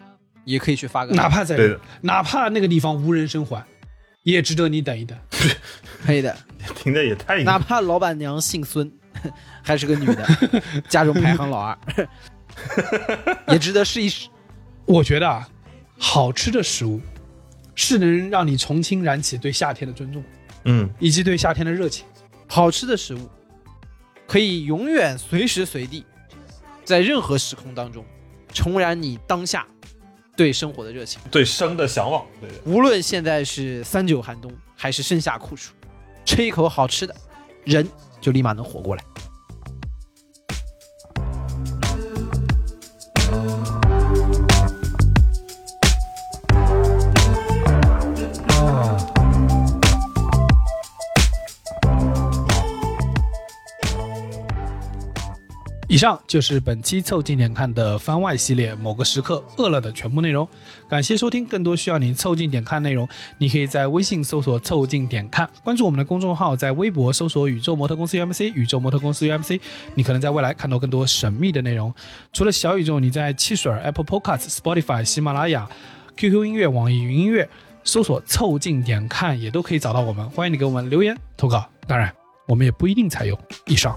也可以去发个哪怕在对的，哪怕那个地方无人生还，也值得你等一等。可以的，听的也太哪怕老板娘姓孙，还是个女的，家中排行老二，也值得试一试。我觉得啊，好吃的食物是能让你重新燃起对夏天的尊重，嗯，以及对夏天的热情。好吃的食物可以永远随时随地，在任何时空当中重燃你当下对生活的热情。对生的向往，对。无论现在是三九寒冬还是盛夏酷暑，吃一口好吃的，人就立马能活过来。以上就是本期凑近点看的番外系列某个时刻饿了的全部内容。感谢收听，更多需要您凑近点看内容，你可以在微信搜索“凑近点看”，关注我们的公众号，在微博搜索“宇宙模特公司 UMC”，宇宙模特公司 UMC，你可能在未来看到更多神秘的内容。除了小宇宙，你在汽水、Apple Podcasts、Spotify、喜马拉雅、QQ 音乐、网易云音乐搜索“凑近点看”也都可以找到我们。欢迎你给我们留言投稿，当然我们也不一定采用。以上。